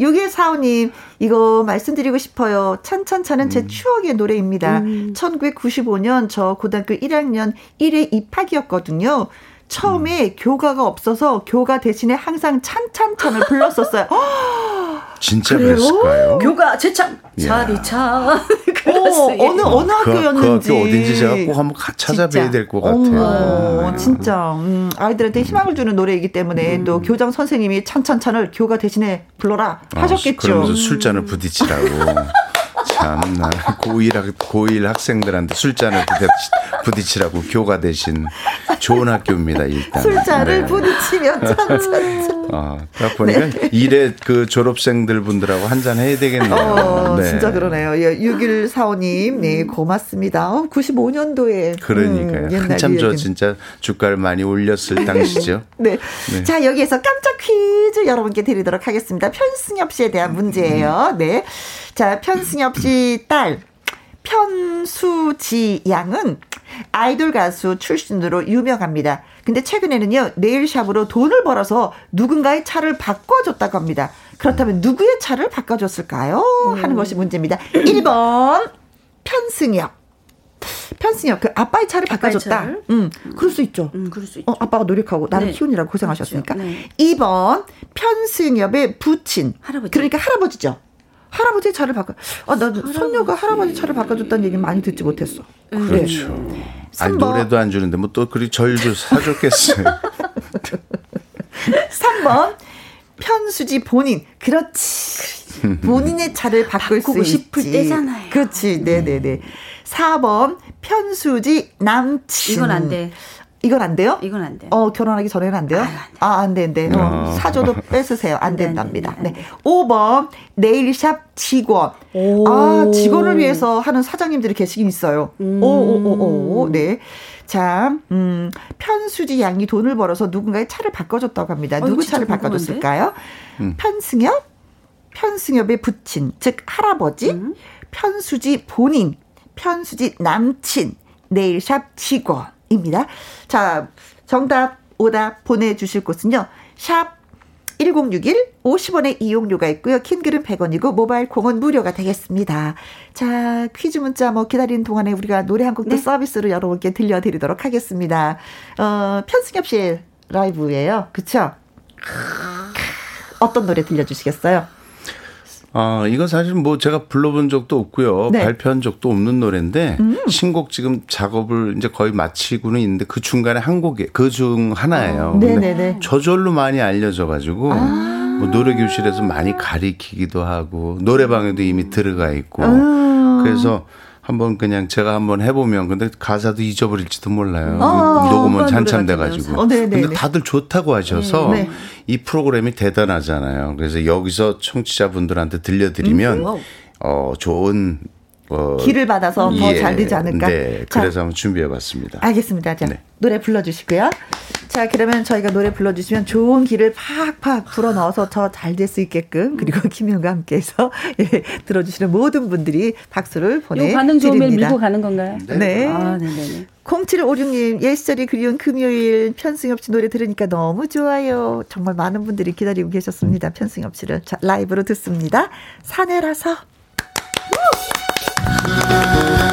맞습니다. 6145님, 이거 말씀드리고 싶어요. 찬찬찬은 제 추억의 노래입니다. 1995년 저 고등학교 1학년 1회 입학이었거든요. 처음에 음. 교가가 없어서 교가 대신에 항상 찬찬찬을 불렀었어요. 진짜 그래요? 그랬을까요? 교가 제참 자리차. 어, 어느 어느 그, 학교였는지 그 학교 어딘지 제가 꼭 한번 찾아뵈야 될 것 같아요. 어, 네. 진짜 음, 아이들한테 희망을 주는 노래이기 때문에 음. 또 교장 선생님이 찬찬찬을 교가 대신에 불러라 아, 하셨겠죠. 그러면서 술잔을 부딪히라고. 참나. 고1 학 고1 학생들한테 술잔을 부딪히, 라고 교가 대신 좋은 학교입니다 일단. 술잔을 네. 부딪히면 참참 아, 딱 보니까 네. 일에 그 졸업생들 분들하고 한잔 해야 되겠네요. 어, 네. 진짜 그러네요. 예, 6145님, 네, 고맙습니다. 어, 95년도에. 그러니까요. 음, 한참 저 진짜 주가를 많이 올렸을 당시죠. 네. 네. 자, 여기에서 깜짝 퀴즈 여러분께 드리도록 하겠습니다. 편승엽 씨에 대한 문제예요. 네. 자, 편승엽 씨 딸, 편수지 양은 아이돌 가수 출신으로 유명합니다. 근데 최근에는요, 네일샵으로 돈을 벌어서 누군가의 차를 바꿔줬다고 합니다. 그렇다면 누구의 차를 바꿔줬을까요? 하는 것이 문제입니다. 1번, 편승엽. 편승엽, 그 아빠의 차를 바꿔줬다. 차를? 음, 그럴 수 있죠. 음, 그럴 수 있죠. 어, 아빠가 노력하고 나를 네. 키우느라고 고생하셨으니까. 그렇죠. 네. 2번, 편승엽의 부친. 할아버지. 그러니까 할아버지죠. 할아버지 차를 바꿔. 아, 나 손녀가 할아버지 차를 바꿔줬다는 얘기 많이 듣지 못했어. 음. 그렇죠. 아니, 노래도 안 주는데 뭐 또 그리 절도 사줬겠어요. 3번. 편수지 본인. 그렇지. 본인의 차를 바꿀 수 싶을 있지. 때잖아요. 그렇지. 네네네. 4번. 편수지 남친. 이건 안 돼. 이건 안 돼요? 이건 안 돼요. 어, 결혼하기 전에는 안 돼요? 아, 안 돼, 안 돼. 어, 아. 사줘도 뺏으세요. 안 된답니다. 네. 5번, 네일샵 직원. 오. 아, 직원을 위해서 하는 사장님들이 계시긴 있어요. 음. 오, 오, 오, 오. 네. 자, 음, 편수지 양이 돈을 벌어서 누군가의 차를 바꿔줬다고 합니다. 어, 누구 차를 바꿔줬을까요? 음. 편승엽? 편승엽의 부친, 즉, 할아버지? 음. 편수지 본인, 편수지 남친, 네일샵 직원. 입니다. 자, 정답, 오답 보내주실 곳은요. 샵 1061, 50원의 이용료가 있고요. 킹글은 100원이고 모바일 콩은 무료가 되겠습니다. 자, 퀴즈 문자 뭐 기다리는 동안에 우리가 노래 한 곡도 네. 서비스로 여러분께 들려드리도록 하겠습니다. 어, 편승엽 씨 라이브예요. 그쵸? 어떤 노래 들려주시겠어요? 아, 이건 사실 뭐 제가 불러본 적도 없고요. 네. 발표한 적도 없는 노래인데 음. 신곡 지금 작업을 이제 거의 마치고는 있는데 그 중간에 한 곡이 그 중 하나예요. 아, 네네네. 저절로 많이 알려져 가지고 아. 뭐 노래 교실에서 많이 가리키기도 하고 노래방에도 이미 들어가 있고 아. 그래서 한번 그냥 제가 한번 해보면 근데 가사도 잊어버릴지도 몰라요. 아, 녹음은 한참 돼가지고. 어, 네, 네, 근데 네. 다들 좋다고 하셔서 네. 이 프로그램이 대단하잖아요. 그래서 여기서 청취자분들한테 들려드리면 음, 어 좋은 어, 길을 받아서 더잘 예, 되지 않을까. 네, 그래서 자, 한번 준비해봤습니다. 알겠습니다. 자, 네. 노래 불러주시고요. 자, 그러면 저희가 노래 불러주시면 좋은 길을 팍팍 불어 넣어서 더 잘 될 수 있게끔 그리고 김현과 함께해서 예, 들어주시는 모든 분들이 박수를 보내드립니다. 반응 좋으면 밀고 가는 건가요? 네. 네. 아, 네네. 0756님, 예시절이 그리운 금요일 편승엽 씨 노래 들으니까 너무 좋아요. 정말 많은 분들이 기다리고 계셨습니다. 편승엽 씨를 자, 라이브로 듣습니다. 사내라서. Thank you.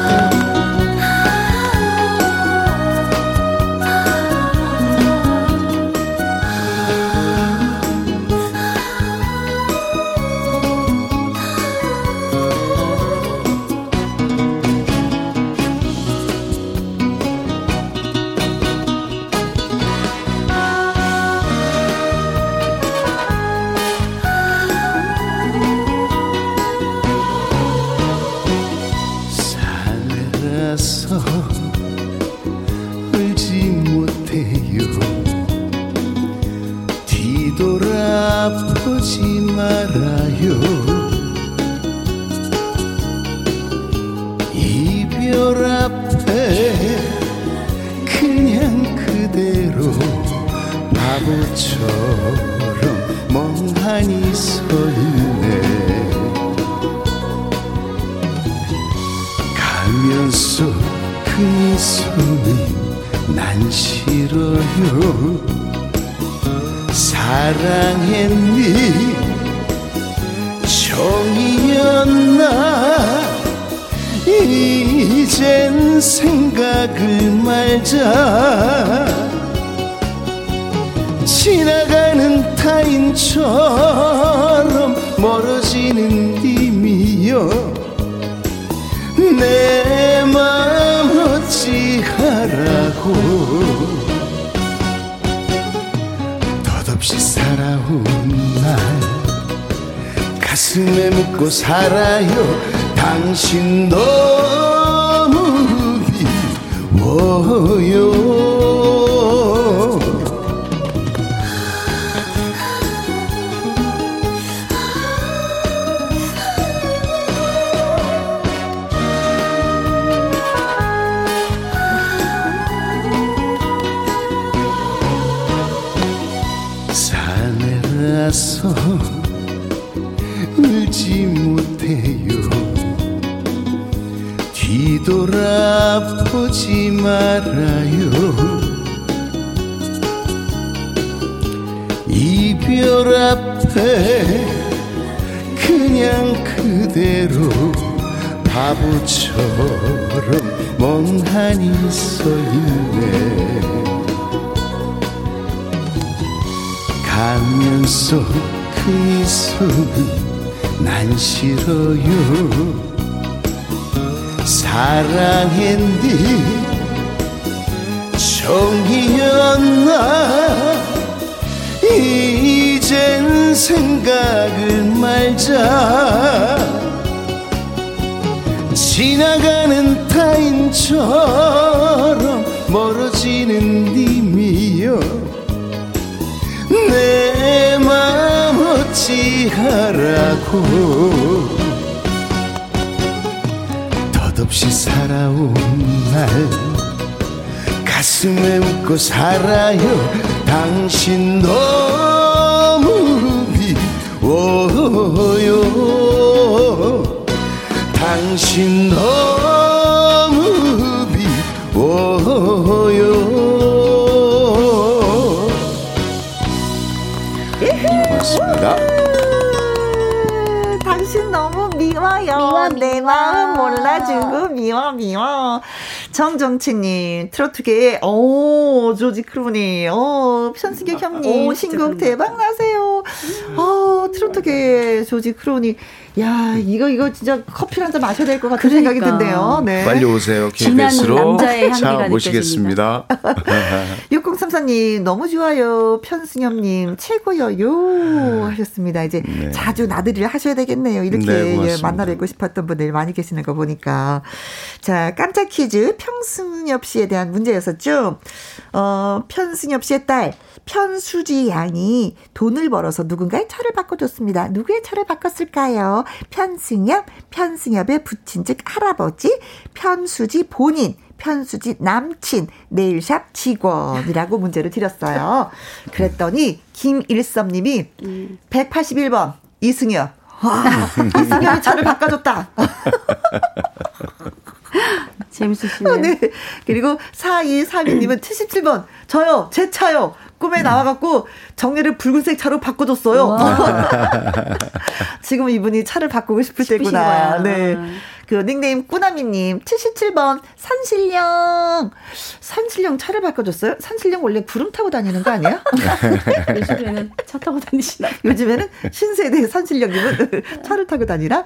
지나가는 타인처럼 멀어지는 님이여. 내맘 어찌하라고. 덧없이 살아온 날 가슴에 묻고 살아요. 당신 너무 미워요 당신 너무 미워요 고맙습니다 당신 너무 미워요. 내 마음 몰라주고 미워 미워. 정정치님 트로트계 오 조지 크루니 오 편승객 형님 신곡. 대박 나세요. 어 트로트계 조지 크루니 야 이거 이거 진짜 커피 한 잔 마셔야 될 것 같은 생각이 그러니까. 든대요. 네. 빨리 오세요. 진한 KBS로 자 모시겠습니다. 6034님 너무 좋아요. 편승엽님 최고여요 하셨습니다. 이제 자주 나들이를 하셔야 되겠네요. 이렇게 네, 예, 고맙습니다. 만나 뵙고 싶었던 분들 많이 계시는 거 보니까 자 깜짝 퀴즈 편승엽 씨에 대한 문제였었죠. 어 편승엽 씨의 딸 편수지 양이 돈을 벌어서 누군가의 차를 바꿔줬습니다. 누구의 차를 바꿨을까요? 편승엽, 편승엽의 부친 즉 할아버지, 편수지 본인. 편수지 남친 네일샵 직원이라고 문제를 드렸어요. 그랬더니 김일섭님이 181번 이승엽. 와, 이승엽이 차를 바꿔줬다. 재밌으시네. 어, 네. 그리고 4232님은 77번. 저요, 제 차요. 꿈에 나와갖고 정례를 붉은색 차로 바꿔줬어요. 지금 이분이 차를 바꾸고 싶을 때구나. 네. 그 닉네임 꾸나미님 77번 산신령 산신령 차를 바꿔줬어요? 산신령 원래 구름 타고 다니는 거 아니야? 요즘에는 차 타고 다니시나? 요즘에는 신세대 산신령님은 차를 타고 다니라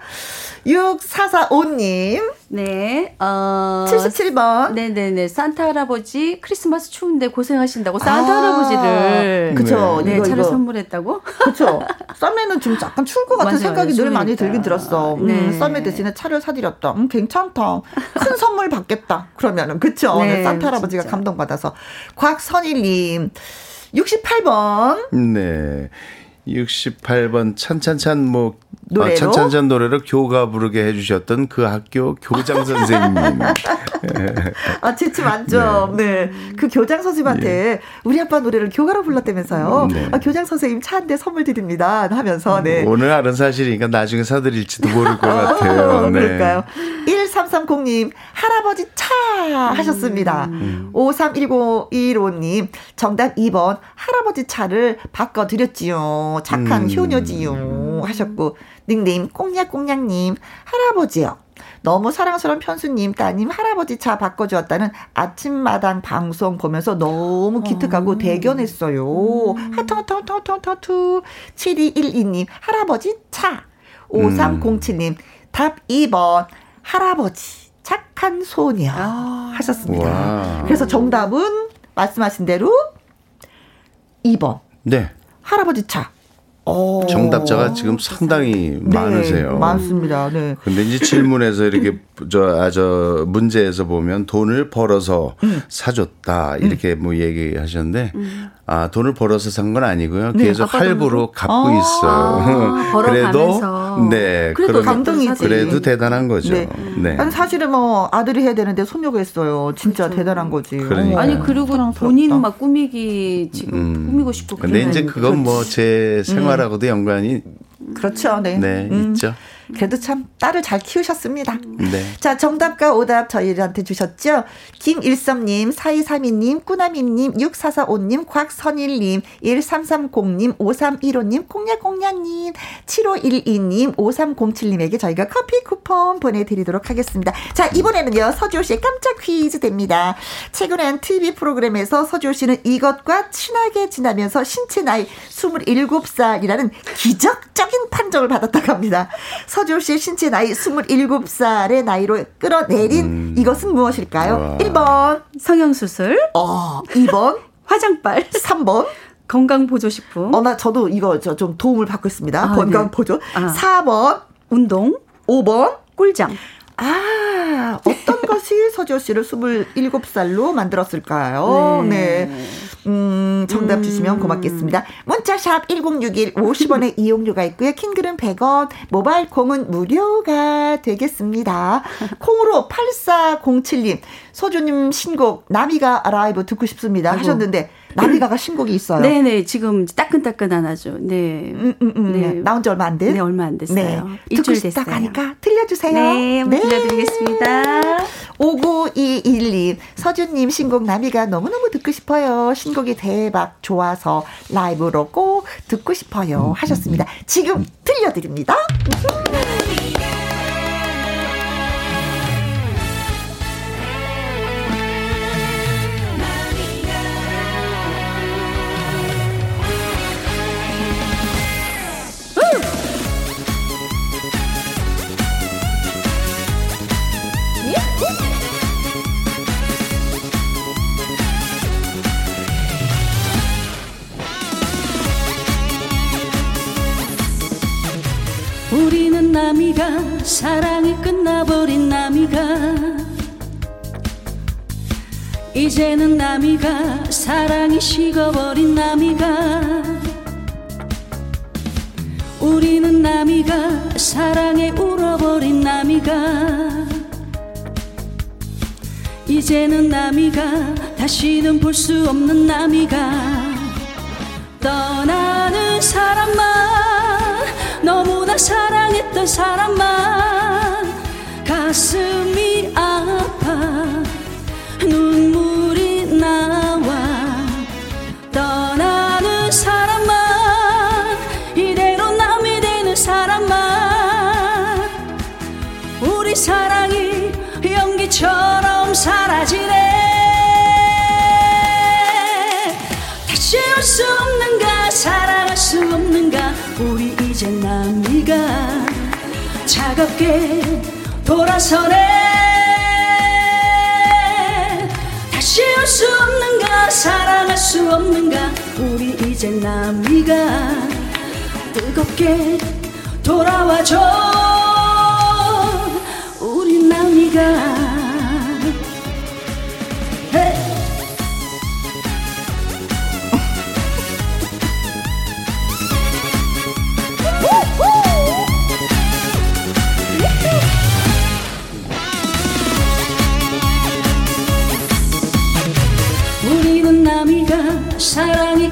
6445님 네. 어 77번 네네네. 산타 할아버지 크리스마스 추운데 고생하신다고 산타 아, 할아버지를 그쵸. 네, 이거, 차를 이거. 선물했다고? 그렇죠. 썸에는 좀 약간 추울 것 같은 맞아요, 생각이 맞아요. 늘 많이 추우니까. 들긴 들었어. 음, 네. 썸에 대신에 차를 사드렸다. 음, 괜찮다. 큰 선물 받겠다. 그러면은 그쵸. 네, 네, 산타 할아버지가 진짜. 감동받아서. 곽선일님 68번 네. 68번 찬찬찬 뭐 노래로? 아, 찬찬찬 노래를 교가 부르게 해주셨던 그 학교 교장 선생님. 아 재치 만점. 네. 그 교장 선생님한테 우리 아빠 노래를 교가로 불렀다면서요. 네. 아, 교장 선생님 차 한 대 선물 드립니다. 하면서 네. 오늘 알은 사실이니까 나중에 사드릴지도 모를 것 같아요. 어, 네. 그럴까요? 1330님, 할아버지 차 하셨습니다. 음. 531015님, 정답 2번, 할아버지 차를 바꿔드렸지요. 착한 음. 효녀지요. 하셨고, 닉네임 꽁냥꽁냥님, 할아버지요. 너무 사랑스러운 편수님, 따님, 할아버지 차 바꿔주었다는 아침마당 방송 보면서 너무 기특하고 어. 대견했어요. 음. 하트, 하트, 하트, 하트, 하트, 하트. 7212님, 할아버지 차. 5307님, 음. 답 2번, 할아버지, 착한 손녀. 아. 하셨습니다. 와. 그래서 정답은 말씀하신 대로 2번. 네. 할아버지 차. 오. 정답자가 지금 상당히 네, 많으세요. 많습니다. 네. 근데 이제 질문에서 이렇게 저, 아, 저, 문제에서 보면 돈을 벌어서 음. 사줬다. 이렇게 음. 뭐 얘기하셨는데, 음. 아, 돈을 벌어서 산 건 아니고요. 네, 계속 할부로 갚고 아, 있어요. 아, 그래도, 네. 그래도 감동이지. 그래도 대단한 거죠. 네. 네. 아니, 사실은 뭐 아들이 해야 되는데 손녀가 했어요. 진짜 그렇죠. 대단한 거지. 그러니까. 아니, 그리고 본인 막 꾸미기, 지금 음. 꾸미고 싶고. 근데 이제 그건 뭐 제 생활하고도 연관이 그렇죠. 네. 네, 음. 있죠. 그래도 참 딸을 잘 키우셨습니다. 네. 자, 정답과 오답 저희한테 주셨죠? 김일섭님, 4232님, 꾸나미님, 6445님, 곽선일님, 1330님, 5315님, 콩냐콩냐님, 7512님, 5307님에게 저희가 커피 쿠폰 보내드리도록 하겠습니다. 자, 이번에는요, 서지호 씨의 깜짝 퀴즈 됩니다. 최근엔 TV 프로그램에서 서지호 씨는 이것과 친하게 지나면서 신체 나이 27살이라는 기적적인 판정을 받았다고 합니다. 서 지호 씨의 신체 나이 27살의 나이로 끌어내린 음. 이것은 무엇일까요? 와. 1번 성형수술 어, 2번 화장빨 3번 건강보조식품 어, 나 저도 이거 저 좀 도움을 받고 있습니다. 아, 건강보조. 네. 아. 4번 운동 5번 꿀장 아, 어떤 것이 서지호 씨를 27살로 만들었을까요? 네. 네. 음, 정답 음. 주시면 고맙겠습니다. 문자샵 1061 50원의 이용료가 있고요. 킹글은 100원, 모바일 콩은 무료가 되겠습니다. 콩으로 8407님, 서주님 신곡 나비가 라이브 듣고 싶습니다 아이고. 하셨는데 나비가가 신곡이 있어요. 네네 지금 따끈따끈한 아주 네. 음, 음, 음. 네. 나온 지 얼마 안 돼? 네 얼마 안 됐어요. 네. 일주일 됐어요. 하니까 들려주세요. 네, 네. 들려드리겠습니다. 5921님 서준님 신곡 나비가 너무너무 듣고 싶어요. 신곡이 대박 좋아서 라이브로 꼭 듣고 싶어요 하셨습니다. 지금 들려드립니다. 사랑이 끝나버린 남이가. 이제는 남이가 사랑이 식어버린 남이가. 우리는 남이가 사랑에 울어버린 남이가. 이제는 남이가 다시는 볼 수 없는 남이가. 떠나는 사람만 너무나 사랑했던 사람만 가슴이 아파 남이가 차갑게 돌아서네. 다시 올 수 없는가 사랑할 수 없는가 우리 이제 남이가 뜨겁게 돌아와줘. 우리 남이가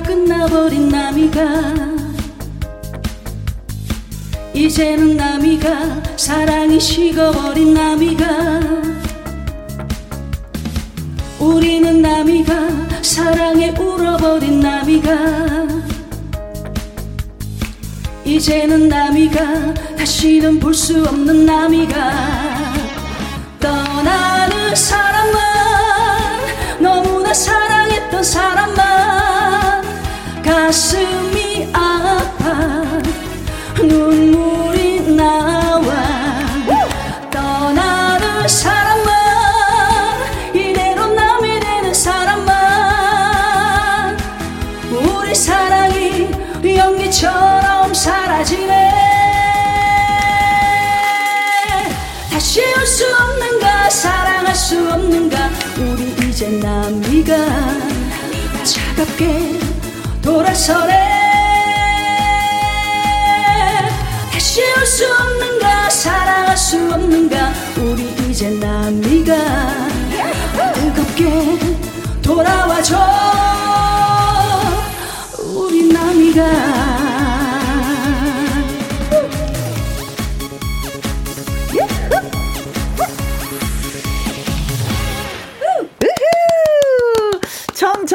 끝나버린 남이가. 이제는 남이가 사랑이 식어버린 남이가. 우리는 남이가 사랑에 울어버린 남이가. 이제는 남이가 다시는 볼 수 없는 남이가. 떠나는 사람만 너무나 사랑했던 사람만 가슴이 아파. 눈물이 나와. 떠나는 사람만 이대로 남이 되는 사람만. 우리 사랑이 연기처럼 사라지네. 다시 올 수 없는가 사랑할 수 없는가. 우리 이제 남이가 차갑게 돌아서네 다시 올 수 없는가 사랑할 수 없는가 우리 이제 남이가 뜨겁게 돌아와줘. 우리 남이가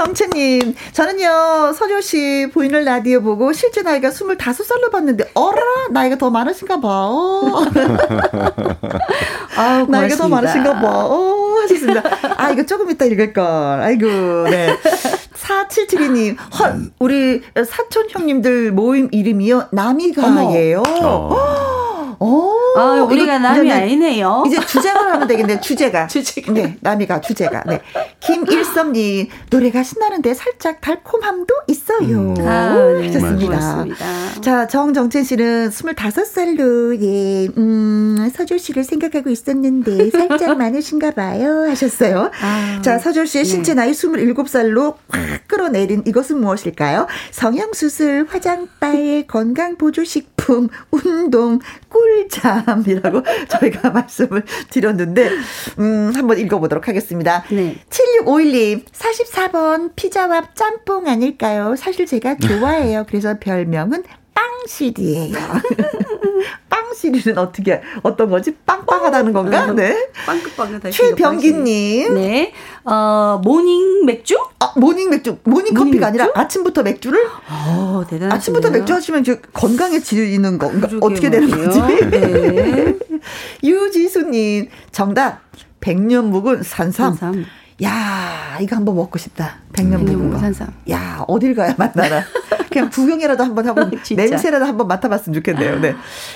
정정채님, 저는요, 서조 씨 보이는 라디오 보고 실제 나이가 25살로 봤는데, 어라? 나이가 더 많으신가 봐. 아우, 나이가 더 많으신가 봐. 어, 하셨습니다. 아, 이거 조금 이따 읽을걸. 아이고, 네. 4772님, 헐, 우리 사촌 형님들 모임 이름이요, 남이가예요. 어. 아, 우리가 남이 아니네요. 이제 주제가 하면 되겠네, 주제가. 주제가. 네, 남이가 주제가. 네. 김일섭 님, 노래가 신나는데 살짝 달콤함도 있어요. 음. 아, 네. 하셨습니다. 고맙습니다. 자, 정정채 씨는 25살로, 예, 음, 서줄 씨를 생각하고 있었는데, 살짝 많으신가 봐요. 하셨어요. 아, 자, 서줄 씨의 네. 신체 나이 27살로 확 끌어내린 이것은 무엇일까요? 성형 수술, 화장빨, 건강 보조식 품, 운동, 꿀잠이라고 저희가 말씀을 드렸는데, 음, 한번 읽어보도록 하겠습니다. 네. 7651님, 44번 피자와 짬뽕 아닐까요? 사실 제가 좋아해요. 그래서 별명은 빵실이에요. 빵실이는 어떻게, 어떤 거지? 빵빵하다는 건가? 네. 빵긋빵긋하시고 최병기님. 네. 어, 모닝 맥주? 아, 모닝 맥주, 모닝 커피가 모닝 아니라 맥주? 아침부터 맥주를? 어, 대단하시네요. 아침부터 맥주 하시면 저 건강해지는 건가? 그러게 어떻게 되는. 거지? 네. 유지수님, 정답. 백년 묵은 산삼. 산삼. 야, 이거 한번 먹고 싶다. 백년. 산삼. 야, 어딜 가야 만나나. 그냥 구경이라도 한번 하고. 냄새라도 한번 맡아봤으면 좋겠네요. 네.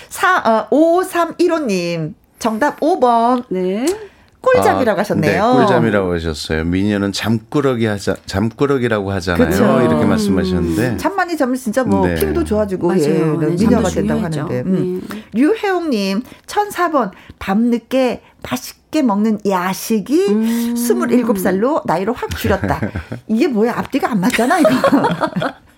사, 어, 5315님. 정답 5번. 네. 꿀잠이라고 아, 하셨네요. 네, 꿀잠이라고 하셨어요. 미녀는 잠꾸러기 하자, 잠꾸러기라고 하잖아요. 그쵸. 이렇게 말씀하셨는데. 잠 많이 자면 진짜 뭐 네. 피부도 좋아지고 맞아요. 예, 네, 미녀가 잠도 된다고 중요하죠. 하는데 음. 네. 류혜옥님 1004번 밤늦게 맛있게 먹는 야식이 음. 27살로 나이를 확 줄였다. 이게 뭐야 앞뒤가 안 맞잖아 이거.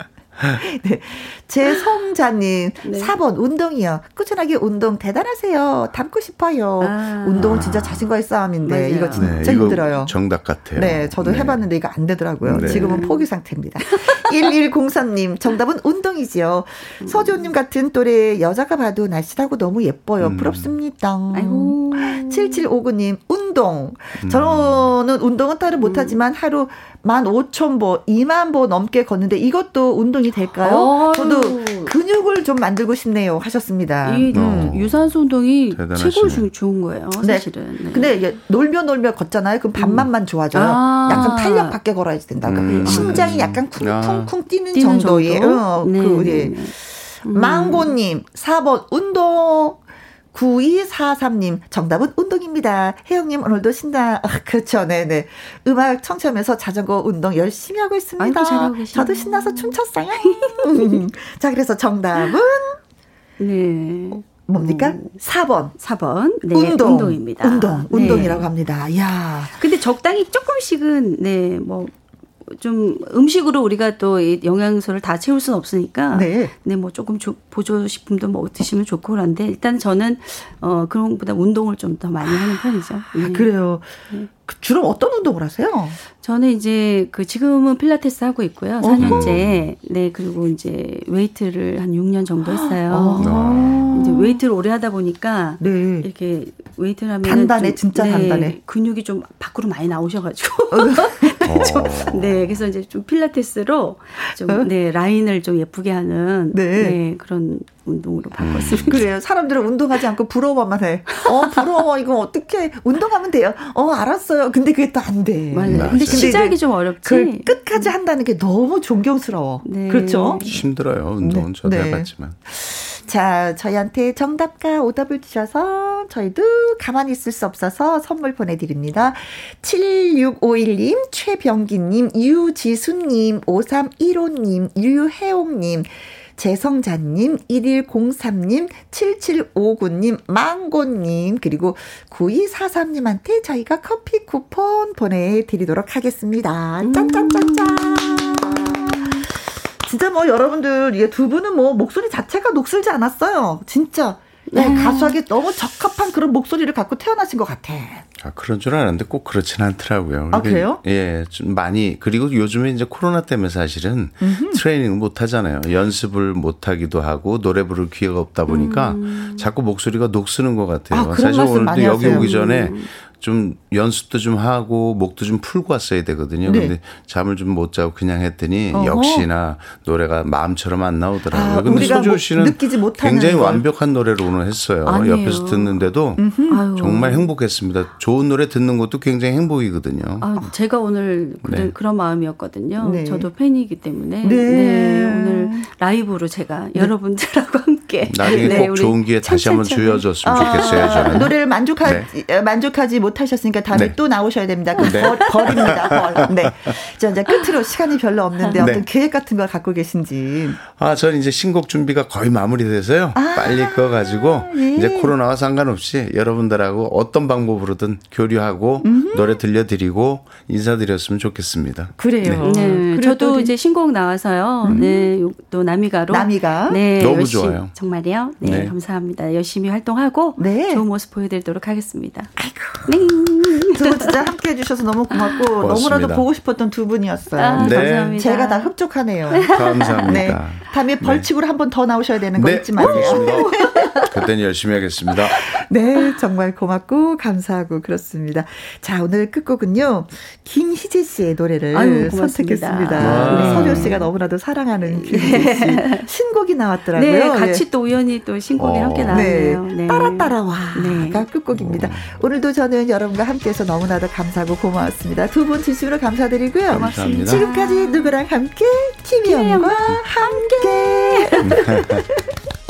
네. 제성자님, 네. 4번, 운동이요. 꾸준하게 운동 대단하세요. 닮고 싶어요. 아. 운동은 진짜 자신과의 싸움인데, 맞아요. 이거 진짜 네, 이거 힘들어요. 정답 같아요. 네, 저도 네. 해봤는데 이거 안 되더라고요. 네. 지금은 포기 상태입니다. 1103님, 정답은 운동이지요. 서조님 같은 또래 여자가 봐도 날씬하고 너무 예뻐요. 음. 부럽습니다. 아이고. 7759님, 운동. 저는 운동은 따로 못하지만 하루 15,000보, 2만 보 넘게 걷는데 이것도 운동이 될까요? 아유. 저도 근육을 좀 만들고 싶네요. 하셨습니다. 이 어. 유산소 운동이 대단하시네. 최고 중 좋은 거예요, 네. 사실은. 네. 근데 놀며 놀며 걷잖아요. 그럼 반만만 좋아져요. 아. 약간 탄력 받게 걸어야 된다. 그러니까 음. 심장이 약간 쿵쿵쿵 뛰는, 뛰는 정도의 정도? 어, 네, 그 네, 우리 네. 망고님 4번 운동 9243님 정답은 운동입니다. 혜영님 오늘도 신나 아, 그렇죠 네네 음악 청취하면서 자전거 운동 열심히 하고 있습니다. 아이고. 저도 신나서 춤췄어요. 자 그래서 정답은 네. 뭡니까? 4번 4번. 네, 운동 운동입니다. 운동 네. 운동이라고 합니다. 야 근데 적당히 조금씩은 네, 뭐 좀 음식으로 우리가 또이 영양소를 다 채울 수는 없으니까 네. 네, 뭐 조금 조, 보조 식품도 뭐 드시면 좋고 그런데 일단 저는 어 그런 것보다 운동을 좀 더 많이 하는 편이죠. 네. 아, 그래요. 그 주로 어떤 운동을 하세요? 저는 이제 그 지금은 필라테스 하고 있고요. 4년째. 네, 그리고 이제 웨이트를 한 6년 정도 했어요. 아. 이제 웨이트를 오래 하다 보니까 네. 이렇게 웨이트를 하면 단단해 진짜 네, 단단해. 근육이 좀 밖으로 많이 나오셔 가지고 좀, 네 그래서 이제 좀 필라테스로 좀네 어? 라인을 좀 예쁘게 하는 네, 네 그런 운동으로 바꿨습니다. 음. 그래요. 사람들은 운동하지 않고 부러워만 해. 어, 부러워. 이거 어떻게 운동하면 돼요. 어, 알았어요. 근데 그게 또 안 돼. 맞아요. 맞아요. 근데 시작이 좀 어렵지. 끝까지 한다는 게 너무 존경스러워. 네. 그렇죠? 힘들어요. 운동은 네. 저도 네. 해봤지만. 자, 저희한테 정답과 오답을 주셔서 저희도 가만히 있을 수 없어서 선물 보내드립니다. 7651님, 최병기님, 유지수님, 5315님, 유혜옥님, 재성자님, 1103님, 7759님, 망고님, 그리고 9243님한테 저희가 커피 쿠폰 보내드리도록 하겠습니다. 짠짠짠짠! 진짜 뭐 여러분들, 이게 두 분은 뭐 목소리 자체가 녹슬지 않았어요. 진짜. 네, 음. 가수하기 너무 적합한 그런 목소리를 갖고 태어나신 것 같아. 아, 그런 줄 알았는데 꼭 그렇진 않더라고요. 아, 그래요? 예, 좀 많이. 그리고 요즘에 이제 코로나 때문에 사실은 음흠. 트레이닝을 못 하잖아요. 연습을 못 하기도 하고 노래 부를 기회가 없다 보니까 음. 자꾸 목소리가 녹쓰는 것 같아요. 아, 사실 오늘도 여기 오기 전에 음. 좀 연습도 좀 하고 목도 좀 풀고 왔어야 되거든요. 네. 근데 잠을 좀 못 자고 그냥 했더니 어허. 역시나 노래가 마음처럼 안 나오더라고요. 아, 근데 소지호 씨는 굉장히 걸. 완벽한 노래를 오늘 했어요. 아니에요. 옆에서 듣는데도. 정말 행복했습니다. 좋은 노래 듣는 것도 굉장히 행복이거든요. 아, 제가 오늘 네. 그런 마음이었거든요. 네. 저도 팬이기 때문에 네. 네. 오늘 라이브로 제가 네. 여러분들하고 함께 나중에 네, 꼭 좋은 기회 다시 한번 주어졌으면 좋겠어요. 저는. 노래를 만족하, 만족하지 못 못하셨으니까 다음에 네. 또 나오셔야 됩니다. 그 네. 벌, 벌입니다. 벌. 네. 자, 이제 끝으로 시간이 별로 없는데 네. 어떤 계획 같은 걸 갖고 계신지. 아, 저는 이제 신곡 준비가 거의 마무리돼서요. 아, 빨리 그거 가지고 예. 이제 코로나와 상관없이 여러분들하고 어떤 방법으로든 교류하고 음흠. 노래 들려드리고 인사드렸으면 좋겠습니다. 그래요. 네. 네. 저도 이제 신곡 나와서요. 음. 네. 또 나미가로. 나미가. 네. 너무 좋아요. 정말이요. 네, 네. 감사합니다. 열심히 활동하고 네. 좋은 모습 보여드리도록 하겠습니다. 아이고. 네. 두 분 진짜 함께 해주셔서 너무 고맙고 고맙습니다. 너무나도 보고 싶었던 두 분이었어요. 아, 네. 감사합니다. 제가 다 흡족하네요. 감사합니다. 네. 다음에 네. 벌칙으로 네. 한번 더 나오셔야 되는 거 네. 잊지 마세요. 그때는 열심히 하겠습니다. 네, 정말 고맙고 감사하고 그렇습니다. 자, 오늘 끝곡은요. 김희재 씨의 노래를 아유, 선택했습니다. 네. 서교 씨가 너무나도 사랑하는 김희재 씨 신곡이 나왔더라고요. 네, 같이 또 우연히 또 신곡이 어. 함께 나왔네요. 네. 따라 따라와가 끝곡입니다. 오늘도 저는 여러분과 함께해서 너무나도 감사하고 고마웠습니다. 두 분 진심으로 감사드리고요. 고맙습니다. 지금까지 누구랑 함께 김희영과 함께.